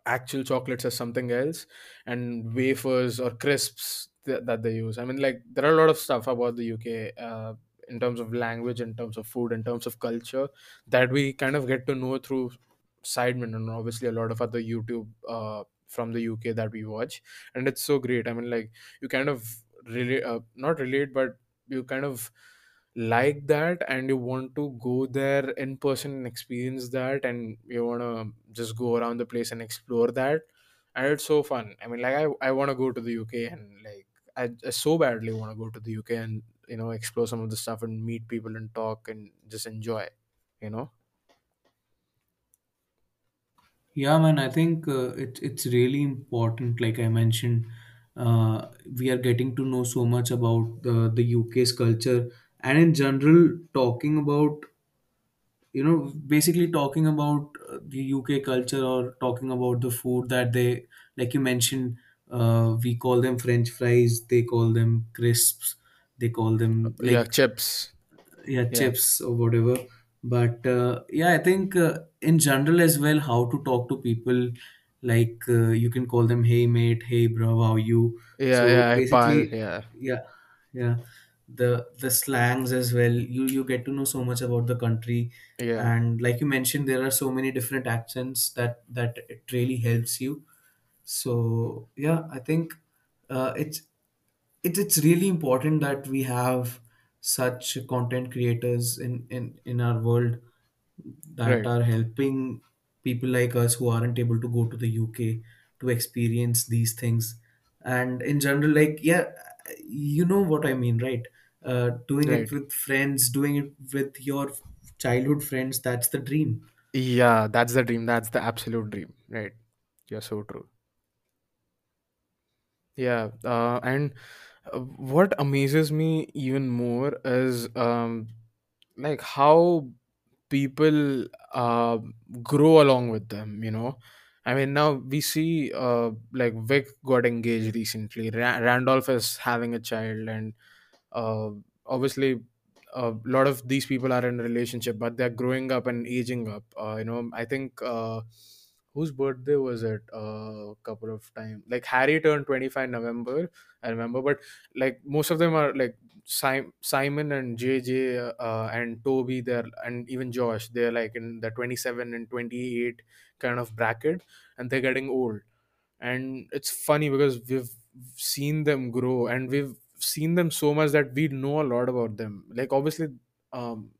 actual chocolates as something else and wafers or crisps th- that they use. I mean like there are a lot of stuff about the uk uh, in terms of language in terms of food in terms of culture that we kind of get to know through sidemen and obviously a lot of other youtube uh, from the uk that we watch. And it's so great. I mean like you kind of relate uh, not relate but you kind of like that and you want to go there in person and experience that and you want to just go around the place and explore that. And it's so fun. I mean like i, I want to go to the uk and like I, I so badly want to go to the uk and you know explore some of the stuff and meet people and talk and just enjoy you know Yeah, man, I think uh, it, it's really important. Like I mentioned, uh, we are getting to know so much about the, the UK's culture and in general, talking about, you know, basically talking about uh, the UK culture or talking about the food that they, like you mentioned, uh, we call them French fries, they call them crisps, they call them yeah like chips yeah yeah chips or whatever but uh, yeah i think uh, in general as well how to talk to people like uh, you can call them hey mate hey bro how are you? Yeah so yeah pal basically yeah. yeah yeah. The the slangs as well you you get to know so much about the country. Yeah. And like you mentioned there are so many different accents that that it really helps you. So yeah i think uh, it's it's it's really important that we have such content creators in in in our world that right. are helping people like us who aren't able to go to the UK to experience these things. And in general like yeah you know what I mean right? Uh, doing it right. with friends doing it with your childhood friends that's the dream. Yeah that's the dream. That's the absolute dream right? You're so true. Yeah, uh, and what amazes me even more is um, like how people uh, grow along with them. You know, I mean, now we see uh, like Vic got engaged recently. Ra- Randolph is having a child, and uh, obviously a lot of these people are in a relationship, but they're growing up and aging up. Uh, you know, I think. Uh, whose birthday was it? A couple of times like harry turned 25 november i remember but like most of them are like Sim- simon and jj uh, and toby they're and even josh they're like in the 27 and 28 kind of bracket and they're getting old. And it's funny because we've seen them grow and we've seen them so much that we know a lot about them. Like obviously um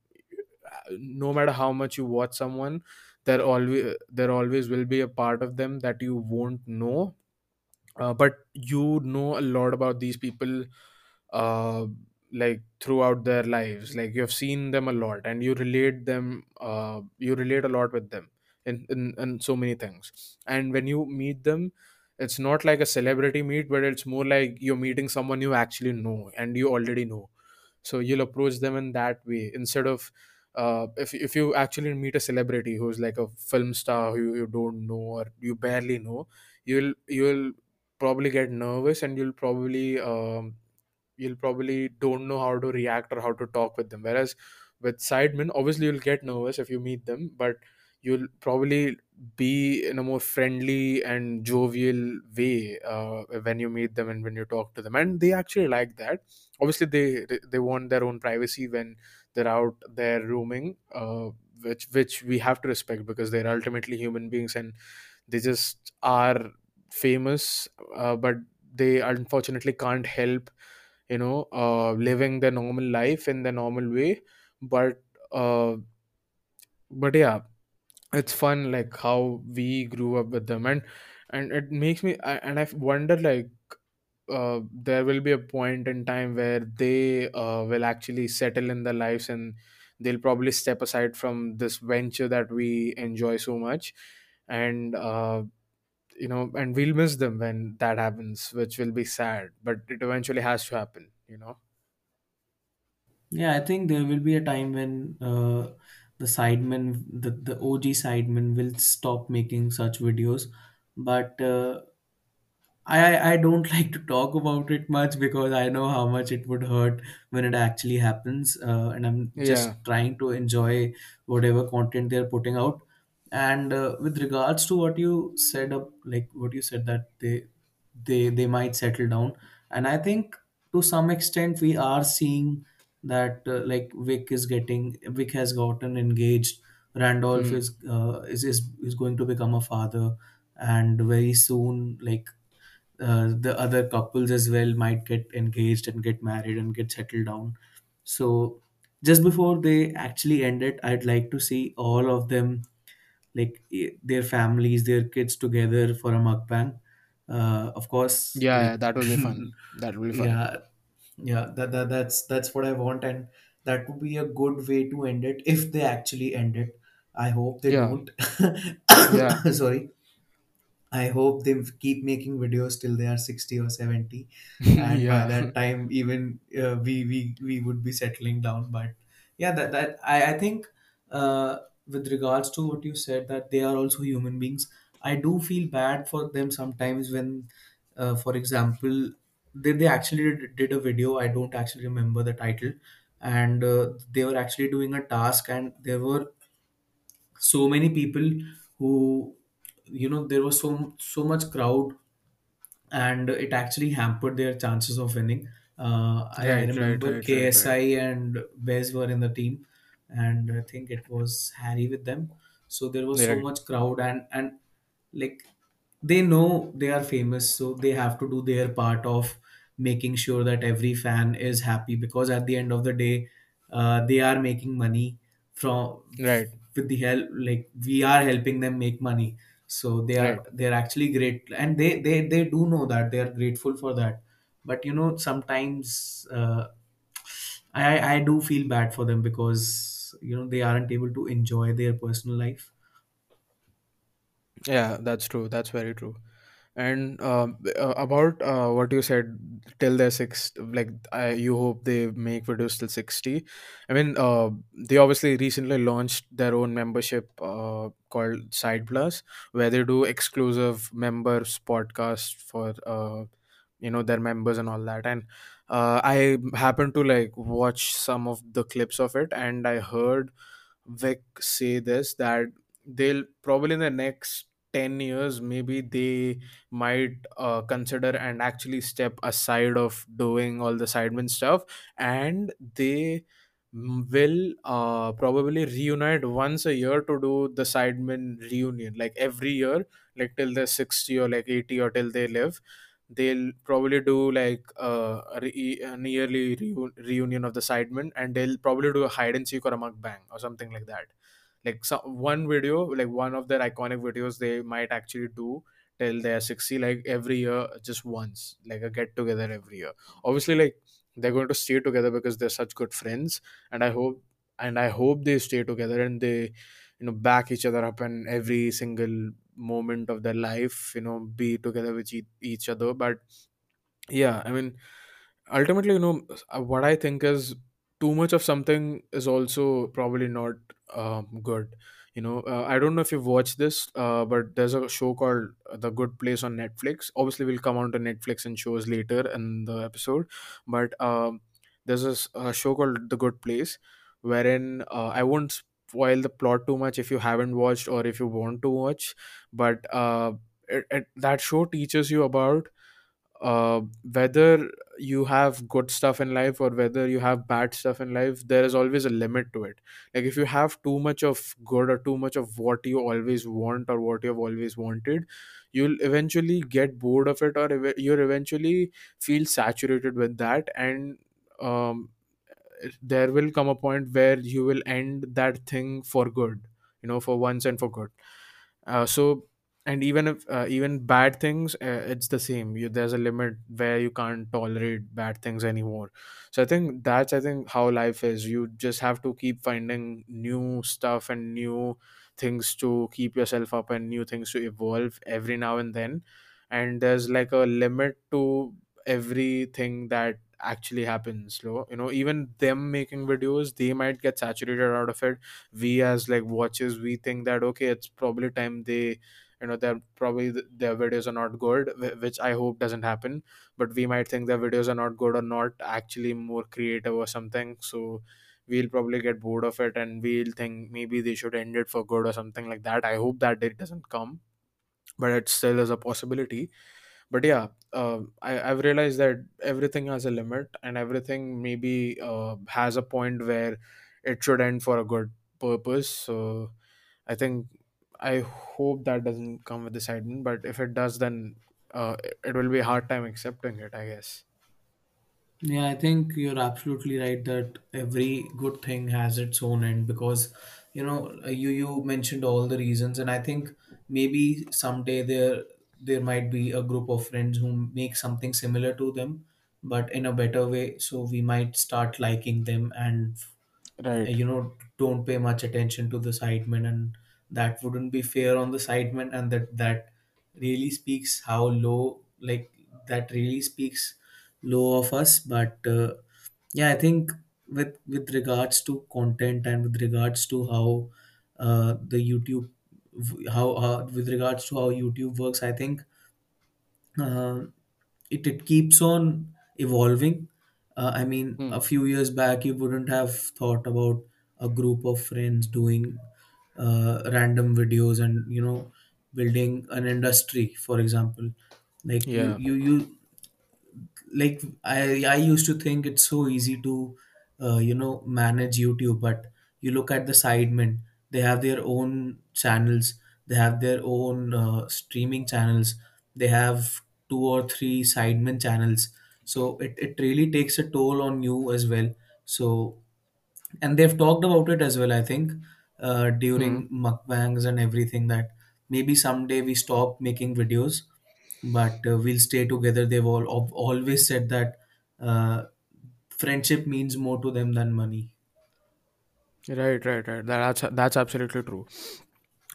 no matter how much you watch someone there always there always will be a part of them that you won't know. Uh, but you know a lot about these people uh, like throughout their lives. Like you have seen them a lot and you relate them uh, you relate a lot with them in, in in so many things. And when you meet them it's not like a celebrity meet but it's more like you're meeting someone you actually know and you already know. So you'll approach them in that way instead of uh, if, if you actually meet a celebrity who's like a film star who you don't know or you barely know you'll you'll probably get nervous and you'll probably um, you'll probably don't know how to react or how to talk with them. Whereas with sidemen obviously you'll get nervous if you meet them but you'll probably be in a more friendly and jovial way uh, when you meet them and when you talk to them. And they actually like that. Obviously they they want their own privacy when they're out there roaming uh, which which we have to respect because they're ultimately human beings and they just are famous uh, but they unfortunately can't help you know uh, living their normal life in the normal way. But uh, but yeah it's fun like how we grew up with them. And and it makes me and i wonder like uh, there will be a point in time where they uh, will actually settle in their lives and they'll probably step aside from this venture that we enjoy so much and uh, you know and we'll miss them when that happens which will be sad but it eventually has to happen you know Yeah, I think there will be a time when uh, the sidemen, the, the OG sidemen, will stop making such videos. But uh, I I don't like to talk about it much because I know how much it would hurt when it actually happens, uh, and I'm yeah just trying to enjoy whatever content they're putting out. And uh, with regards to what you said, up like what you said that they they they might settle down, and I think to some extent we are seeing that uh, like Vic is getting Vic has gotten engaged. Randolph Hmm. is uh, is is is going to become a father, and very soon like uh, the other couples as well might get engaged and get married and get settled down. So just before they actually end it, I'd like to see all of them, like eh, their families, their kids together for a mukbang. Uh, of course, yeah yeah, that will be fun that will be fun yeah, yeah, that, that that's that's what I want, and that would be a good way to end it if they actually end it. I hope they yeah don't. yeah Sorry I hope they keep making videos till they are 60 or 70 and by yeah. that time even uh, we, we we would be settling down. But yeah that, that I, I think uh, with regards to what you said that they are also human beings I do feel bad for them sometimes when uh, for example they, they actually did, did a video. I don't actually remember the title. And uh, they were actually doing a task and there were so many people who you know there was so so much crowd and it actually hampered their chances of winning. Uh, I, I right right remember right right right. ksi and bez were in the team and i think it was harry with them. So there was so right. much crowd and and like they know they are famous so they have to do their part of making sure that every fan is happy because at the end of the day uh, they are making money from right. with the help like we are helping them make money so they are right. they're actually great and they they they do know that they are grateful for that. But you know sometimes uh, i i do feel bad for them because you know they aren't able to enjoy their personal life. Yeah that's true. That's very true and uh, uh, about uh, what you said till they're six like I, you hope they make videos till 60 i mean uh, they obviously recently launched their own membership uh, called side plus where they do exclusive members podcast for uh, you know their members and all that. And uh, i happened to like watch some of the clips of it and i heard vic say this that they'll probably in the next 10 years maybe they might uh, consider and actually step aside of doing all the sidemen stuff. And they will uh, probably reunite once a year to do the sidemen reunion. Like every year like till they're 60 or like 80 or till they live they'll probably do like uh, a, re- yearly reu- reunion of the sidemen. And they'll probably do a hide and seek or a mukbang or something like that like so, one video like one of their iconic videos they might actually do till they're 60 like every year just once like a get together every year. Obviously like they're going to stay together because they're such good friends and i hope and i hope they stay together and they you know back each other up and every single moment of their life you know be together with each other. But yeah i mean ultimately you know uh, what i think is too much of something is also probably not um, good you know uh, i don't know if you've watched this uh, but there's a show called the good place on netflix. Obviously we'll come on to netflix and shows later in the episode but um, there's a show called the good place wherein uh, i won't spoil the plot too much if you haven't watched or if you want to watch but uh, it, it, that show teaches you about uh, whether you have good stuff in life or whether you have bad stuff in life, there is always a limit to it. Like if you have too much of good or too much of what you always want or what you've always wanted, you'll eventually get bored of it or ev- you'll eventually feel saturated with that and um, there will come a point where you will end that thing for good you know for once and for good uh, so and even if uh, even bad things uh, it's the same. You, there's a limit where you can't tolerate bad things anymore. So i think that's i think how life is. You just have to keep finding new stuff and new things to keep yourself up and new things to evolve every now and then. And there's like a limit to everything that actually happens so you know even them making videos they might get saturated out of it. We as like watchers we think that okay it's probably time they you know they're probably th- their videos are not good wh- which i hope doesn't happen but we might think their videos are not good or not actually more creative or something so we'll probably get bored of it and we'll think maybe they should end it for good or something like that. I hope that day doesn't come but it still is a possibility. But yeah um, I, i've realized that everything has a limit and everything maybe uh, has a point where it should end for a good purpose so i think i hope that doesn't come with the sidemen but if it does then uh, it it will be a hard time accepting it i guess. Yeah, I think you're absolutely right that every good thing has its own end because you know you you mentioned all the reasons and I think maybe someday there there might be a group of friends who make something similar to them but in a better way. So we might start liking them and uh, right. you know don't pay much attention to the sidemen and that wouldn't be fair on the sidemen and that that really speaks how low like that really speaks low of us but uh, yeah i think with with regards to content and with regards to how uh, the youtube how uh, with regards to how youtube works i think uh, it, it keeps on evolving. Uh, I mean, hmm. a few years back, you wouldn't have thought about a group of friends doing uh, random videos and you know building an industry, for example. Like you, yeah you, you like I I used to think it's so easy to uh, you know manage YouTube, but you look at the sidemen, they have their own channels, they have their own uh, streaming channels, they have two or three sidemen channels. So it, it really takes a toll on you as well. So and they've talked about it as well, I think, uh, hmm. during mukbangs and everything that maybe someday we stop making videos but uh, we'll stay together. They've all al- always said that uh, friendship means more to them than money. right right right that's that's absolutely true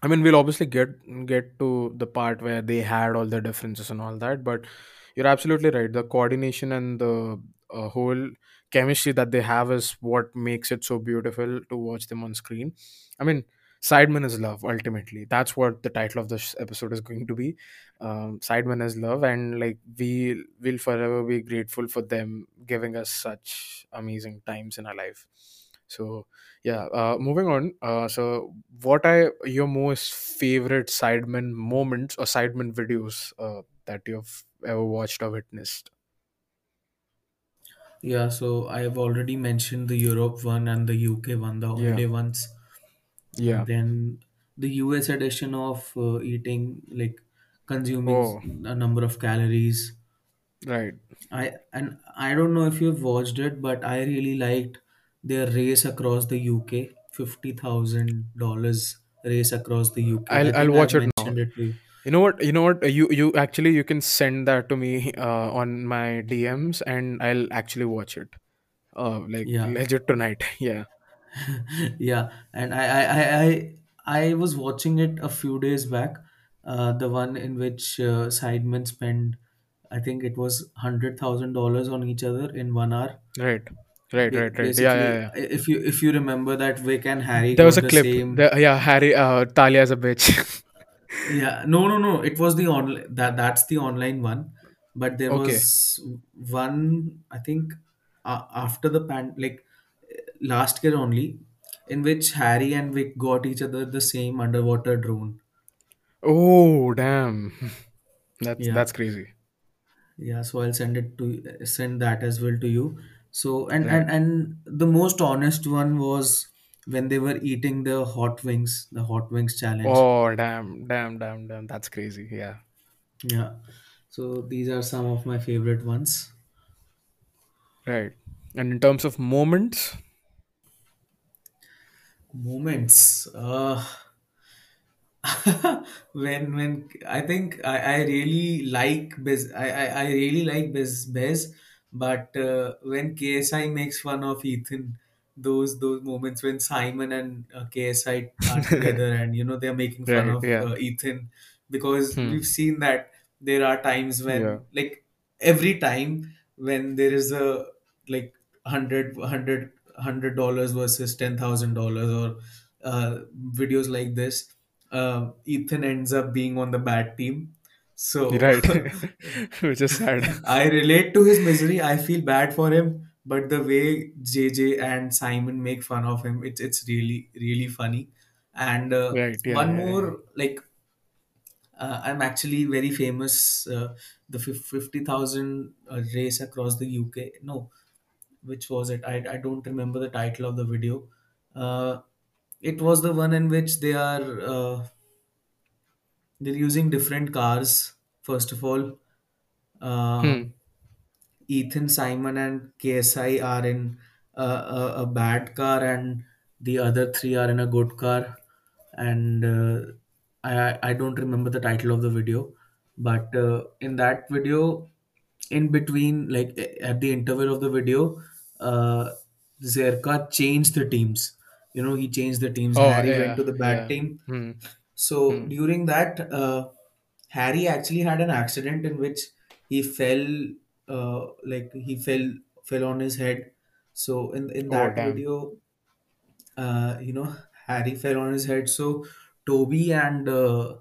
I mean, we'll obviously get get to the part where they had all the differences and all that, but you're absolutely right. The coordination and the uh, whole chemistry that they have is what makes it so beautiful to watch them on screen. I mean, Sidemen is love. Ultimately, that's what the title of this episode is going to be. Um, Sidemen is love, and like we will forever be grateful for them giving us such amazing times in our life. So yeah, uh, moving on. Uh, so what are your most favorite Sidemen moments or Sidemen videos uh, that you've ever watched or witnessed? Yeah, so I have already mentioned the Europe one and the UK one, the Yeah, holiday ones, and yeah. then the US edition of uh, eating, like consuming Oh, a number of calories. right. I and I don't know if you've watched it, but I really liked their race across the UK, fifty thousand dollars race across the UK. I'll I I'll think I've watch it now. mentioned it to you. You know what? You know what? You you actually you can send that to me uh, on my DMs, and I'll actually watch it. Uh, like Yeah, legit tonight. Yeah. yeah, and I I I I I was watching it a few days back. Uh, the one in which uh, sidemen spend, I think it was hundred thousand dollars on each other in one hour. Right. Right. Ba- Right. Right. Yeah. Yeah. basically, Yeah. if you if you remember that Vic and Harry There was got a the clip. same. Yeah, Harry. Uh, Talia's a bitch. Yeah, no, no, no. It was the online that that's the online one, but there okay. was one I think uh, after the pan like last year only, in which Harry and Vic got each other the same underwater drone. Oh damn. That's Yeah, that's crazy. yeah. So I'll send it to send that as well to you. So and Right. and and the most honest one was when they were eating the hot wings, the hot wings challenge. Oh damn, damn, damn, damn. That's crazy. Yeah. Yeah. So these are some of my favorite ones. Right. And in terms of moments, Moments. Uh, when when I think I, I really like Bez I, I, I really like Bez Bez, but uh, when KSI makes fun of Ethan, those those moments when Simon and uh, KSI are together and you know they're making fun of Yeah. uh, Ethan because Hmm. we've seen that there are times Yeah. when like every time when there is a like hundred hundred hundred dollars versus ten thousand dollars or uh, videos like this uh, Ethan ends up being on the bad team. So Right. Which is sad. I relate to his misery. I feel bad for him, but the way JJ and Simon make fun of him, it's it's really really funny. And uh, Right. Yeah. one Yeah. Yeah. more like uh, I'm actually very famous. Uh, the fifty thousand uh, race across the UK. No, which was it? I I don't remember the title of the video. Uh, it was the one in which they are. Uh, they're using different cars first of all uh, Hmm. Ethan simon and ksi are in a, a, a bad car and the other three are in a good car and uh, I, I don't remember the title of the video but uh, in that video in between like at the interval of the video uh, zerkaa changed the teams you know he changed the teams Oh harry went to the bad Yeah. team Hmm. so Hmm. during that, uh, Harry actually had an accident in which he fell, uh, like he fell fell on his head. So in in Oh that damn. video, uh, you know, Harry fell on his head. So Toby and uh,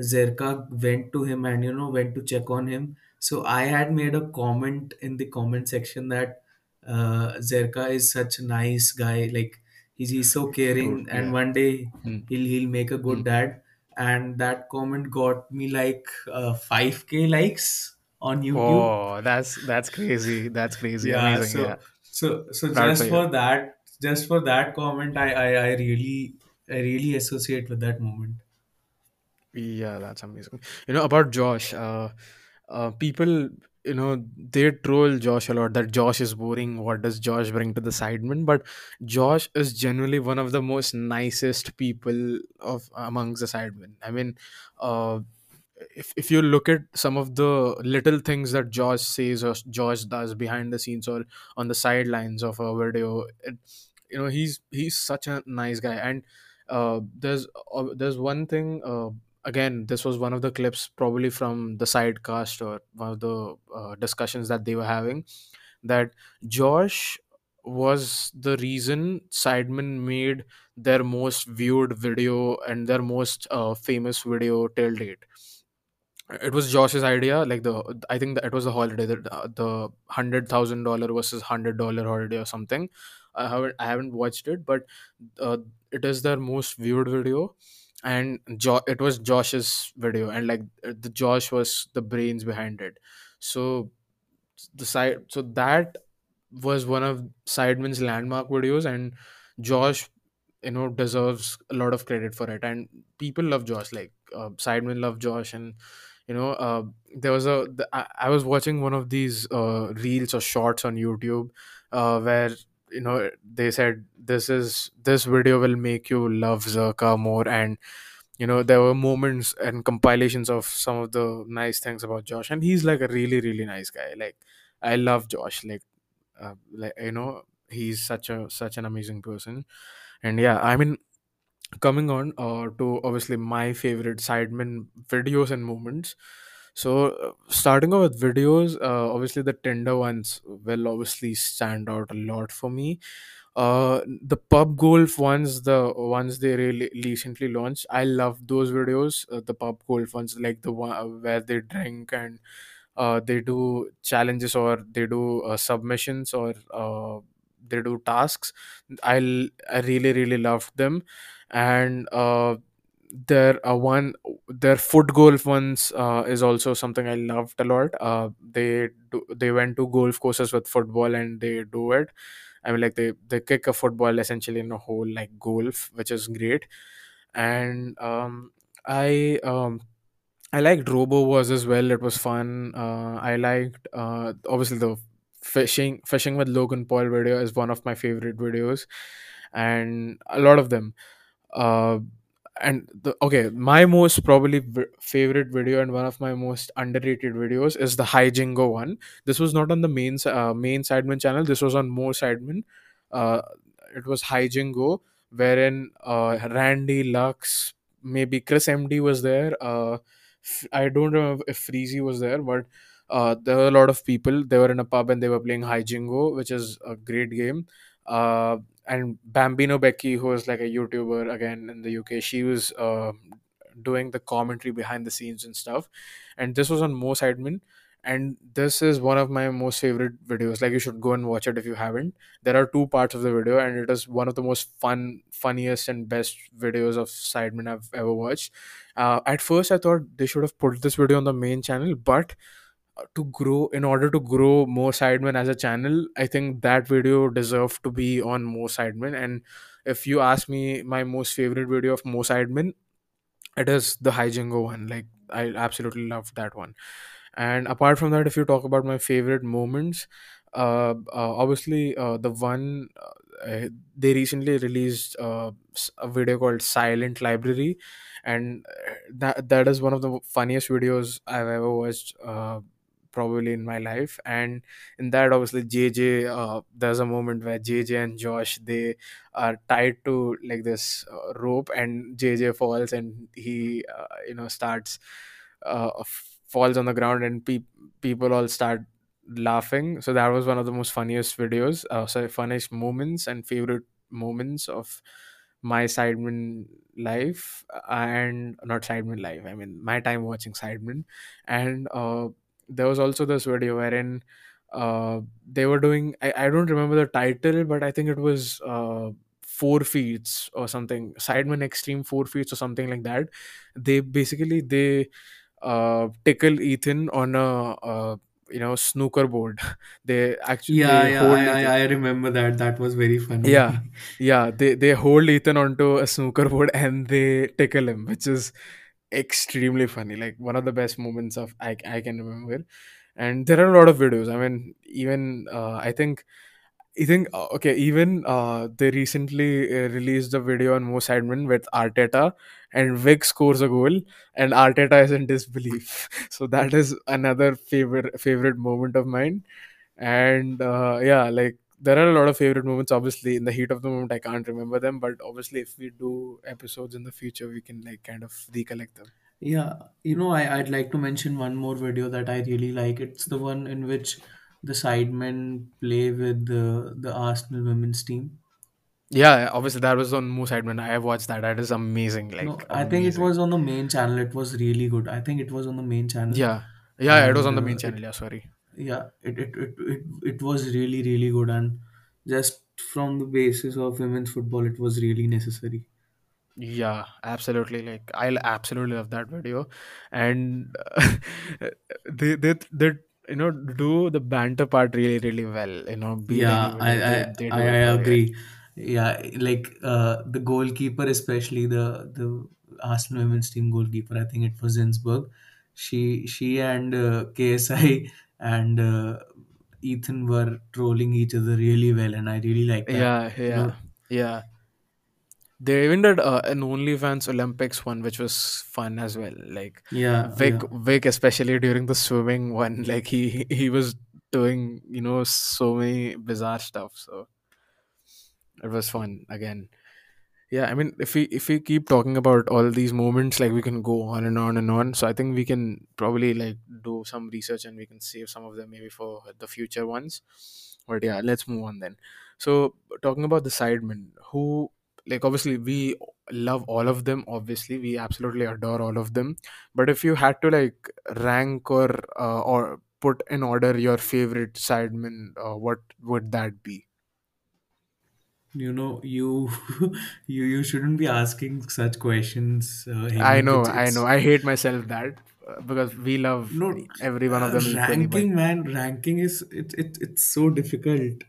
Zerkaa went to him and you know went to check on him. So I had made a comment in the comment section that uh, Zerkaa is such a nice guy. Like he's he's so caring, and Yeah. one day Hmm. he'll he'll make a Hmm. good dad. And that comment got me like uh, 5k likes on YouTube. Oh, that's that's crazy. That's crazy. Yeah, Amazing. Yeah. so so so Proud for just you. for that, just for that comment, I I, I really I really associate with that moment. Yeah, that's amazing. You know about Josh. Uh, uh, people, you know, they troll Josh a lot. That Josh is boring. What does Josh bring to the sidemen? But Josh is generally one of the most nicest people of amongst the sidemen. I mean, uh, if if you look at some of the little things that Josh says or Josh does behind the scenes or on the sidelines of a video, it, you know, he's he's such a nice guy. And uh, there's uh, there's one thing. Uh, again, this was one of the clips probably from the sidecast or one of the uh, discussions that they were having. That Josh was the reason Sidemen made their most viewed video and their most uh, famous video till date it was Josh's idea. Like the, I think that it was the holiday, the, the hundred thousand dollar versus hundred dollar holiday or something. I haven't I haven't watched it, but uh, it is their most viewed video, and jo- it was Josh's video, and like the Josh was the brains behind it. So the side so that was one of Sidemen's landmark videos, and Josh, you know, deserves a lot of credit for it. And people love Josh, like uh, Sidemen love Josh, and you know, uh, there was a the, I, I was watching one of these uh, reels or shorts on YouTube uh, where you know they said this is this video will make you love Zerkaa more, and you know there were moments and compilations of some of the nice things about Josh, and he's like a really really nice guy. Like I love Josh, like uh, like you know he's such a such an amazing person and yeah i mean coming on uh, to obviously my favorite sidemen videos and moments so uh, starting off with videos uh, obviously the Tinder ones will obviously stand out a lot for me. Uh the pub golf ones the ones they really recently launched i love those videos. Uh, the pub golf ones like the one where they drink and uh, they do challenges or they do uh, submissions or uh, they do tasks. I i really really loved them and uh, their uh, one their foot golf ones uh, is also something i loved a lot uh, they do, they went to golf courses with football and they do it i mean like they they kick a football essentially in a hole like golf which is great and um i um I liked Robo Wars as well. It was fun. Uh, I liked uh, obviously the fishing fishing with Logan Paul video is one of my favorite videos, and a lot of them. Uh, and the okay, my most probably favorite video and one of my most underrated videos is the Hijingo one. This was not on the main uh, main Sidemen channel. This was on More Sidemen. Uh, it was Hijingo wherein uh, Randy Lux, maybe Chris MD was there. Uh, I don't remember if Freezy was there, but uh, there were a lot of people. They were in a pub and they were playing Hijingo which is a great game. Uh, and Bambino Becky, who was like a YouTuber again in the UK, she was uh, doing the commentary behind the scenes and stuff. And this was on Mo Sidemen. And this is one of my most favorite videos. Like you should go and watch it if you haven't. There are two parts of the video, and it is one of the most fun, funniest, and best videos of Sidemen I've ever watched uh, at first, I thought they should have put this video on the main channel, but to grow, in order to grow more Sidemen as a channel, I think that video deserved to be on more Sidemen. And if you ask me, my most favorite video of more Sidemen, it is the Hijingo one. Like I absolutely love that one. And apart from that, if you talk about my favorite moments, uh, uh obviously uh, the one uh, uh, they recently released uh, a video called Silent Library, and uh, that that is one of the funniest videos I've ever watched. Uh, probably in my life. And in that obviously jj uh, there's a moment where jj and josh they are tied to like this uh, rope and jj falls and he uh, you know starts uh, falls on the ground and pe- people all start laughing. So that was one of the most funniest videos uh, so funniest moments and favorite moments of my sidemen life and not sidemen life i mean my time watching sidemen. And uh, there was also this video wherein uh, they were doing I, I don't remember the title but i think it was uh, four feats or something sidemen extreme four feats or something like that. They basically they uh, tickle ethan on a uh, you know snooker board. They actually Yeah, yeah, I, I remember that. That was very funny. Yeah yeah they they hold ethan onto a snooker board and they tickle him which is extremely funny like one of the best moments of i, I can remember and there are a lot of videos i mean even uh, i think I think uh, okay. Even uh, they recently uh, released a video on Mo Sidemen with Arteta, and Vic scores a goal, and Arteta is in disbelief. So that is another favorite favorite moment of mine. And uh, yeah, like there are a lot of favorite moments. Obviously, in the heat of the moment, I can't remember them, but obviously, if we do episodes in the future, we can like kind of recollect them. Yeah, you know, I, I'd like to mention one more video that I really like. It's the one in which the sidemen play with the the Arsenal women's team. Yeah, obviously that was on Mo Sidemen. I have watched that. That is amazing, No, like I think it amazing. was on the main channel. It was really good. I think it was on the main channel, Yeah, yeah, it was on the uh, main channel. Yeah, sorry. Yeah, it, it it it it was really really good. And just from the basis of women's football, it was really necessary. Yeah, absolutely. Like I'll absolutely love that video, and they they they you know do the banter part really really well. You know, be any Yeah, I video, they I, they I do I it well. Agree. Yeah, like uh, the goalkeeper, especially the the Arsenal women's team goalkeeper, I think it was Zinsberg. She she and uh, KSI and uh, Ethan were trolling each other really well, and I really like that. yeah, You know, yeah, yeah. They even did uh, an OnlyFans Olympics one, which was fun as well. Like yeah, Vic, yeah. Vic, especially during the swimming one, like he he was doing you know so many bizarre stuff. So it was fun again. Yeah, I mean, if we if we keep talking about all these moments, like we can go on and on and on. So I think we can probably like do some research and we can save some of them maybe for the future ones. But yeah, let's move on then. So talking about the sidemen, who like obviously we love all of them. Obviously, we absolutely adore all of them. But if you had to like rank or uh, or put in order your favorite sidemen, uh, what would that be? You know, you you you shouldn't be asking such questions, uh, I Hemant. know, It's I know. I hate myself that uh, because we love no every one of uh, them equally. But ranking, man. Ranking is it, it it's so difficult.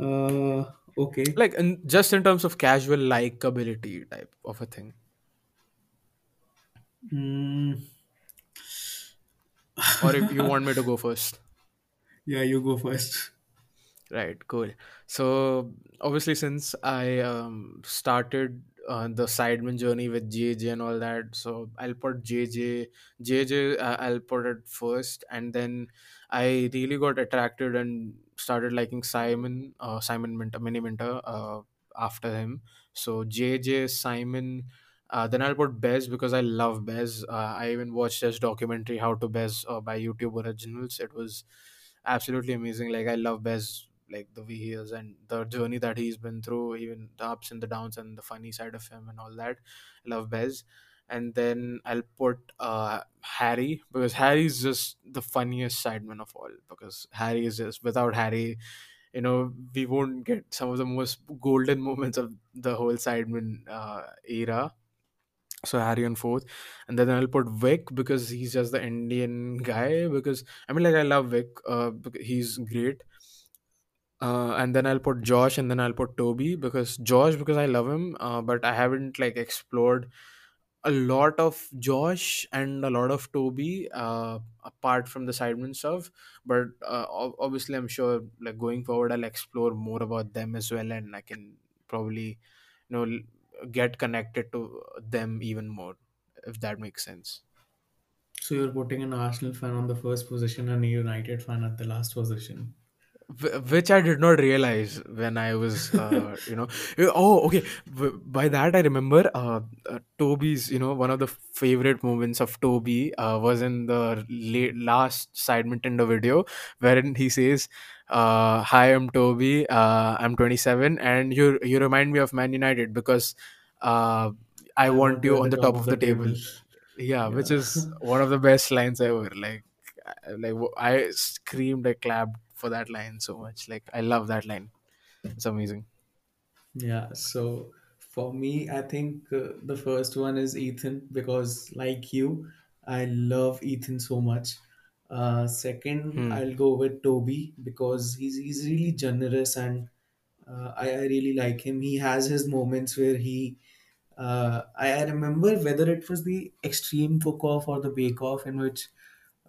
Uh, okay. like, in, just in terms of casual likability type of a thing. Mm, Or if you want me to go first. yeah, you go first. Right, cool. So obviously, since I um, started uh, the Sidemen journey with JJ and all that, so I'll put JJ, JJ, uh, I'll put it first, and then I really got attracted and started liking Simon, uh, Simon Minter, Mini Minter, uh, after him. So JJ, Simon. Uh, then I'll put Bez because I love Bez. Uh, I even watched his documentary "How to Bez" uh, by YouTube Originals. It was absolutely amazing. Like I love Bez like the way he is and the journey that he's been through, even the ups and the downs and the funny side of him and all that. I love Bez. And then I'll put uh, Harry because Harry's just the funniest sideman of all. Because Harry is just without Harry, you know, we won't get some of the most golden moments of the whole sideman uh, era. So Harry on fourth, and then I'll put Vic because he's just the Indian guy. Because I mean, like I love Vic. Uh, he's great uh, and then I'll put Josh, and then I'll put Toby because Josh because I love him, uh, but I haven't like explored a lot of Josh and a lot of Toby uh, apart from the Sidemen stuff. But uh, ob- obviously, I'm sure like going forward, I'll explore more about them as well, and I can probably you know get connected to them even more if that makes sense. So you're putting an Arsenal fan on the first position and a United fan at the last position. Wh- which I did not realize when I was, uh, you know, eh, oh, okay. By that I remember, uh, uh, Toby's, you know, one of the favorite moments of Toby uh, was in the late, last Sidemen Tinder video, wherein he says, uh, "Hi, I'm Toby. Uh, I'm 27, and you you remind me of Man United because uh, I I want you on the top top of the the table. table." Yeah, which is one of the best lines ever. Like like I screamed, I clapped for that line so much. Like I love that line. It's amazing. Yeah, so for me, I think uh, the first one is Ethan because, like you, I love Ethan so much. Uh, second, Hmm. I'll go with Toby because he's he's really generous and uh, I, I really like him. He has his moments where he uh, I, I remember whether it was the extreme cook off or the bake off in which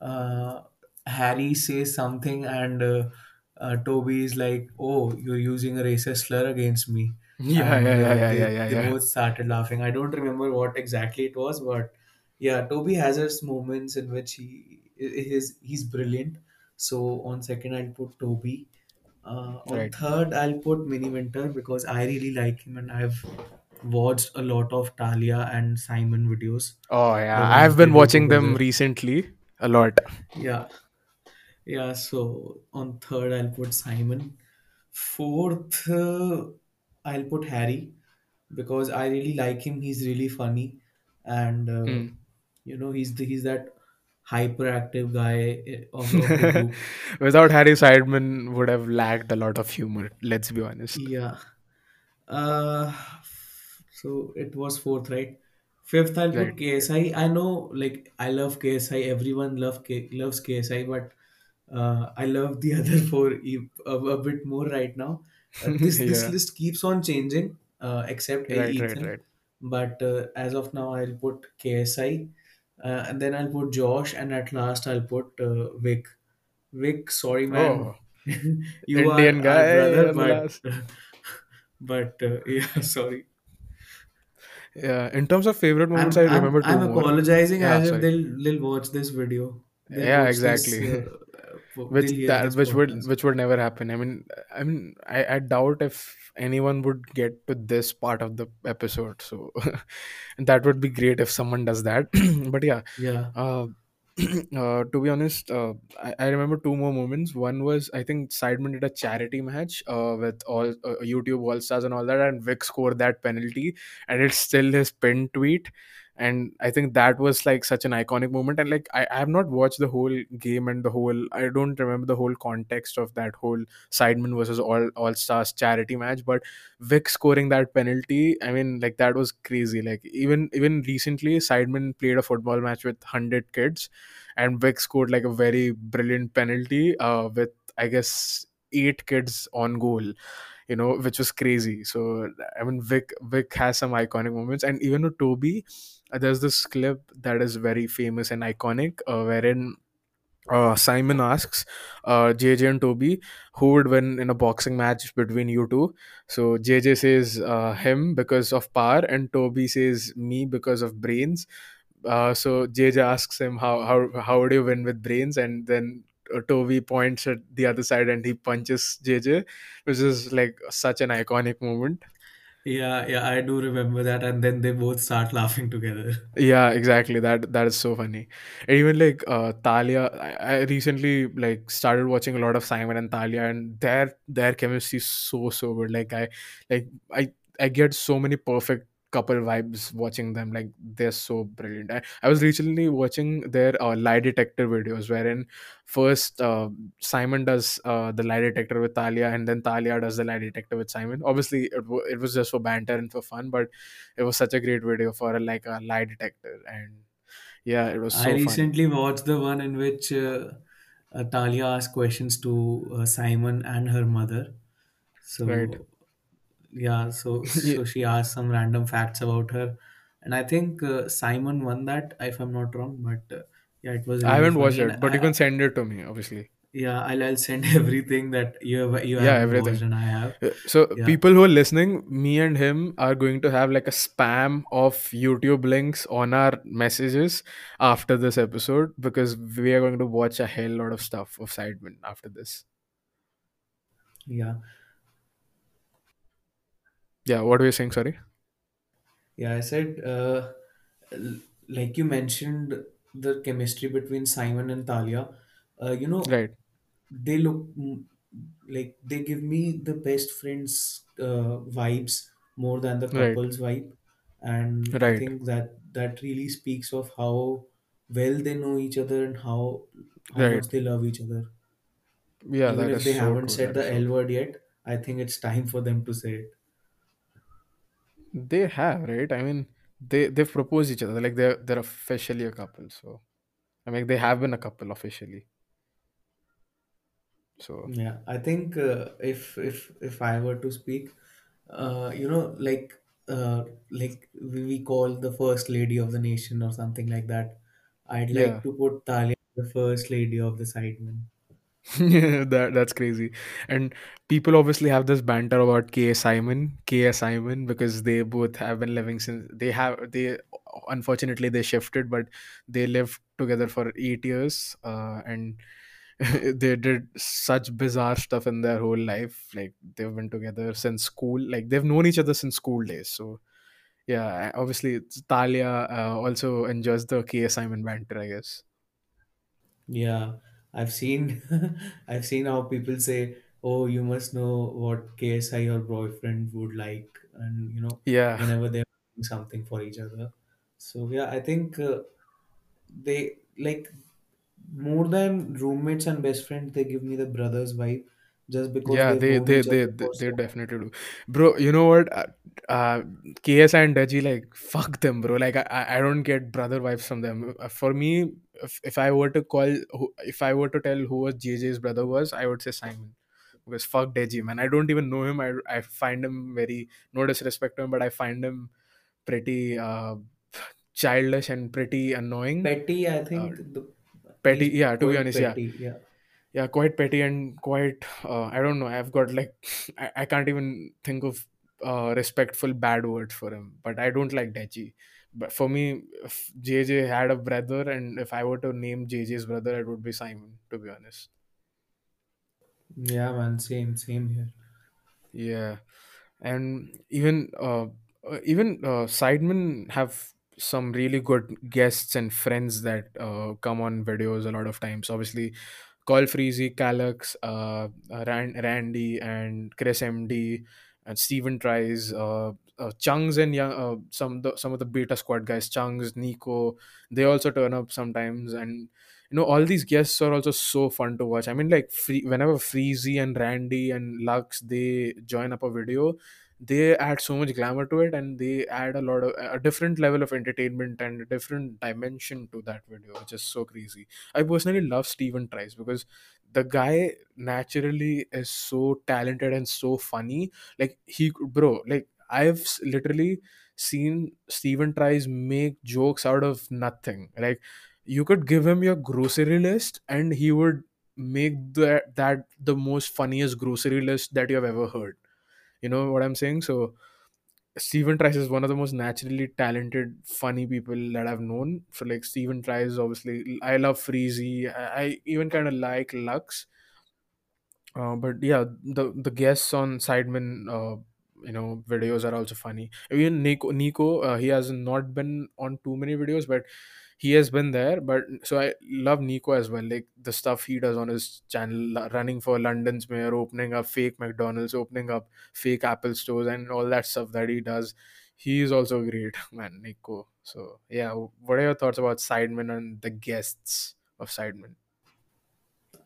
uh, Harry says something and uh, uh, Toby is like, "Oh, you're using a racist slur against me," Yeah, and yeah, yeah, uh, yeah, yeah, they yeah, they yeah. both started laughing. I don't remember what exactly it was, but yeah, Toby has his moments in which he is he's brilliant. So on second, I'll put Toby. Uh, on Right. third, I'll put Mini Minter because I really like him and I've watched a lot of Talia and Simon videos, Oh yeah, I've been watching them recently a lot. Yeah, yeah. So on third, I'll put Simon. Fourth, uh, I'll put Harry because I really like him. He's really funny, and uh, Hmm. you know, he's the, he's that hyperactive guy eh, of, of the group. Without Harry Sidemen would have lacked a lot of humor, let's be honest. Yeah. Uh, so it was fourth, right? Fifth, I'll put Right. KSI. I I know, like, I love KSI. Everyone love K- loves KSI, but uh, I love the other four e- a, a bit more right now. Uh, this this yeah. list keeps on changing, uh, except Right, right, Ethan. right. But uh, as of now, I'll put KSI, uh, and then I'll put Josh, and at last I'll put uh, Vic. Vic, sorry man, Oh, you Indian our guy brother, but but uh, yeah, sorry. Yeah. In terms of favorite moments, I'm I I'm remember two I'm more. apologizing Yeah, as if they'll they'll watch this video. They'll Yeah, watch this. exactly. Po- which that which would which would never happen. I mean i mean i, I doubt if anyone would get to this part of the episode. So that would be great if someone does that. But yeah Yeah, uh, uh, to be honest, uh, I, I remember two more moments. One was I think Sidemen did a charity match uh, with all uh, YouTube All Stars and all that, and Vic scored that penalty, and it's still his pin tweet. And I think that was like such an iconic moment. And like I, I have not watched the whole game and the whole I don't remember the whole context of that whole Sidemen versus All All Stars charity match, but Vic scoring that penalty, I mean, like that was crazy. Like even even recently, Sidemen played a football match with hundred kids, and Vic scored like a very brilliant penalty uh, with I guess eight kids on goal, you know, which was crazy. So I mean, Vic Vic has some iconic moments, and even with Toby, uh, there's this clip that is very famous and iconic, uh, wherein uh, Simon asks uh, JJ and Toby who would win in a boxing match between you two. So JJ says uh, him because of power, and Toby says me because of brains. Uh, so JJ asks him how how how would you win with brains, and then Toby points at the other side and he punches JJ, which is like such an iconic moment. yeah, yeah. I do remember that, and then they both start laughing together. Yeah, exactly. That that is so funny. And even like uh Talia, I, I recently like started watching a lot of Simon and Talia, and their their chemistry is so so good. Like I like I I get so many perfect couple vibes watching them. Like they're so brilliant. I, I was recently watching their uh, lie detector videos, wherein first uh, Simon does uh, the lie detector with Talia, and then Talia does the lie detector with Simon. Obviously, it, wa- it was just for banter and for fun, but it was such a great video for a, like a lie detector, and yeah, it was I so fun. recently watched the one in which uh, uh, Talia asked questions to uh, Simon and her mother. Right? Yeah, so so she asked some random facts about her, and I think uh, Simon won that, if I'm not wrong. But uh, yeah, it was I really haven't watched funny, and it, but you I, can send it to me, obviously. Yeah, I'll, I'll send everything that you have you Yeah, haven't watched everything. and I have. Uh, So Yeah, people who are listening, me and him are going to have like a spam of YouTube links on our messages after this episode because we are going to watch a hell lot of stuff of Sidemen after this. yeah, Yeah, what were you saying? Sorry. yeah. I said, uh, l- like you mentioned, the chemistry between Simon and Talia. Uh, you know, Right, they look mm, like they give me the best friends uh, vibes more than the right, couples vibe, and I right. think that that really speaks of how well they know each other and how how Right. much they love each other. Yeah, Even that if is they so haven't true. said That is the so L true. word yet, I think it's time for them to say it. They have, right? I mean, they they've proposed each other. Like they're they're officially a couple. So I mean, they have been a couple officially. So Yeah, I think uh, if if if I were to speak, uh, you know, like uh, like we, we call the first lady of the nation or something like that. I'd like yeah, to put Talia the first lady of the Sidemen. that that's crazy. And people obviously have this banter about K. Simon, K. Simon, because they both have been living since they have they unfortunately they shifted, but they lived together for eight years, uh, and they did such bizarre stuff in their whole life. Like they've been together since school, like they've known each other since school days. So yeah, obviously Talia uh, also enjoys the K. Simon banter, I guess. Yeah, I've seen I've seen how people say, "Oh, you must know what KSI your boyfriend would like," and you know, Yeah, whenever they're doing something for each other. So yeah, I think uh, they like. more than roommates and best friends, they give me the brothers vibe just because Yeah, they they they they, they definitely do, bro. You know what? Uh, uh, KSI and Deji, like fuck them, bro. Like I I don't get brother vibes from them. Uh, For me, if, if I were to call, if I were to tell who was JJ's brother was, I would say Simon, because fuck Deji, man. I don't even know him. I I find him very no disrespect to him, but I find him pretty uh childish and pretty annoying. Petty, I Uh, think the, petty, yeah. To be honest, petty. Yeah. yeah quite petty and quite uh, i don't know i've got like I, I can't even think of uh, respectful bad words for him but i don't like deji but for me if jj had a brother and if i were to name jj's brother it would be simon to be honest Yeah, man. Same, same here. yeah and even uh, uh, even uh, sidemen have some really good guests and friends that uh, come on videos a lot of times obviously Call Freezy, Callux, uh, uh, Rand, Randy, and Chris MD, and Stephen Tries, uh, uh, Chunkz and young, uh, some the, some of the beta squad guys, Chunkz, Niko, they also turn up sometimes, and you know all these guests are also so fun to watch. I mean, like free, whenever Freezy and Randy and Lux they join up a video, they add so much glamour to it, and they add a lot of a different level of entertainment and a different dimension to that video, which is so crazy. I personally love Stephen Tries because the guy naturally is so talented and so funny. Like he, bro, like I've literally seen Stephen Tries make jokes out of nothing. Like you could give him your grocery list and he would make that that the most funniest grocery list that you have ever heard. You know what I'm saying? So Stephen Tries is one of the most naturally talented, funny people that I've known. So like Stephen Tries, obviously, I love Freezy. I, I even kind of like Lux. Uh, but yeah, the the guests on Sidemen, uh, you know, videos are also funny. Even Niko, Niko, uh, he has not been on too many videos, but he has been there. But so I love Niko as well. Like the stuff he does on his channel, running for London's mayor, opening up fake McDonald's, opening up fake Apple stores, and all that stuff that he does. He is also great, man, Niko. So yeah, what are your thoughts about Sidemen and the guests of Sidemen?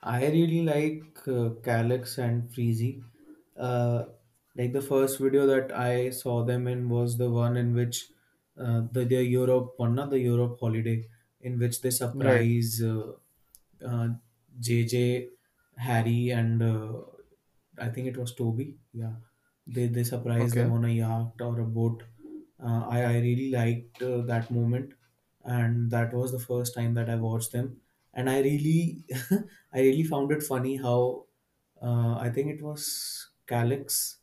I really like uh, Callux and Freezy. Uh, like the first video that I saw them in was the one in which uh, the their Europe one, not the Europe holiday, in which they Right. surprise uh, uh, JJ, Harry, and uh, I think it was Toby. Yeah, they they surprised them Okay. on a yacht or a boat. Uh, I I really liked uh, that moment, and that was the first time that I watched them, and I really I really found it funny how uh, I think it was Callux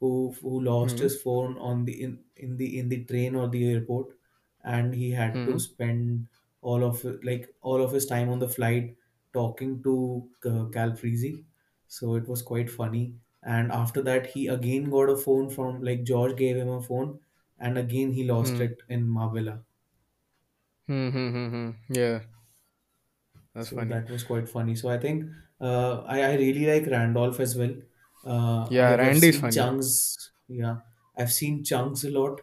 who who lost Hmm. his phone on the in, in the in the train or the airport, and he had to Hmm. spend all of like all of his time on the flight talking to uh, Calfreezy. So it was quite funny. And after that, he again got a phone from like George gave him a phone, and again he lost Hmm. it in Marbella. Hmm. Hmm. Hmm. hmm. Yeah. That's So funny. that was quite funny. So I think uh, I, I really like Randolph as well. Uh, Yeah, I've Randy's seen funny. Chunkz. Yeah, I've seen Chunkz a lot.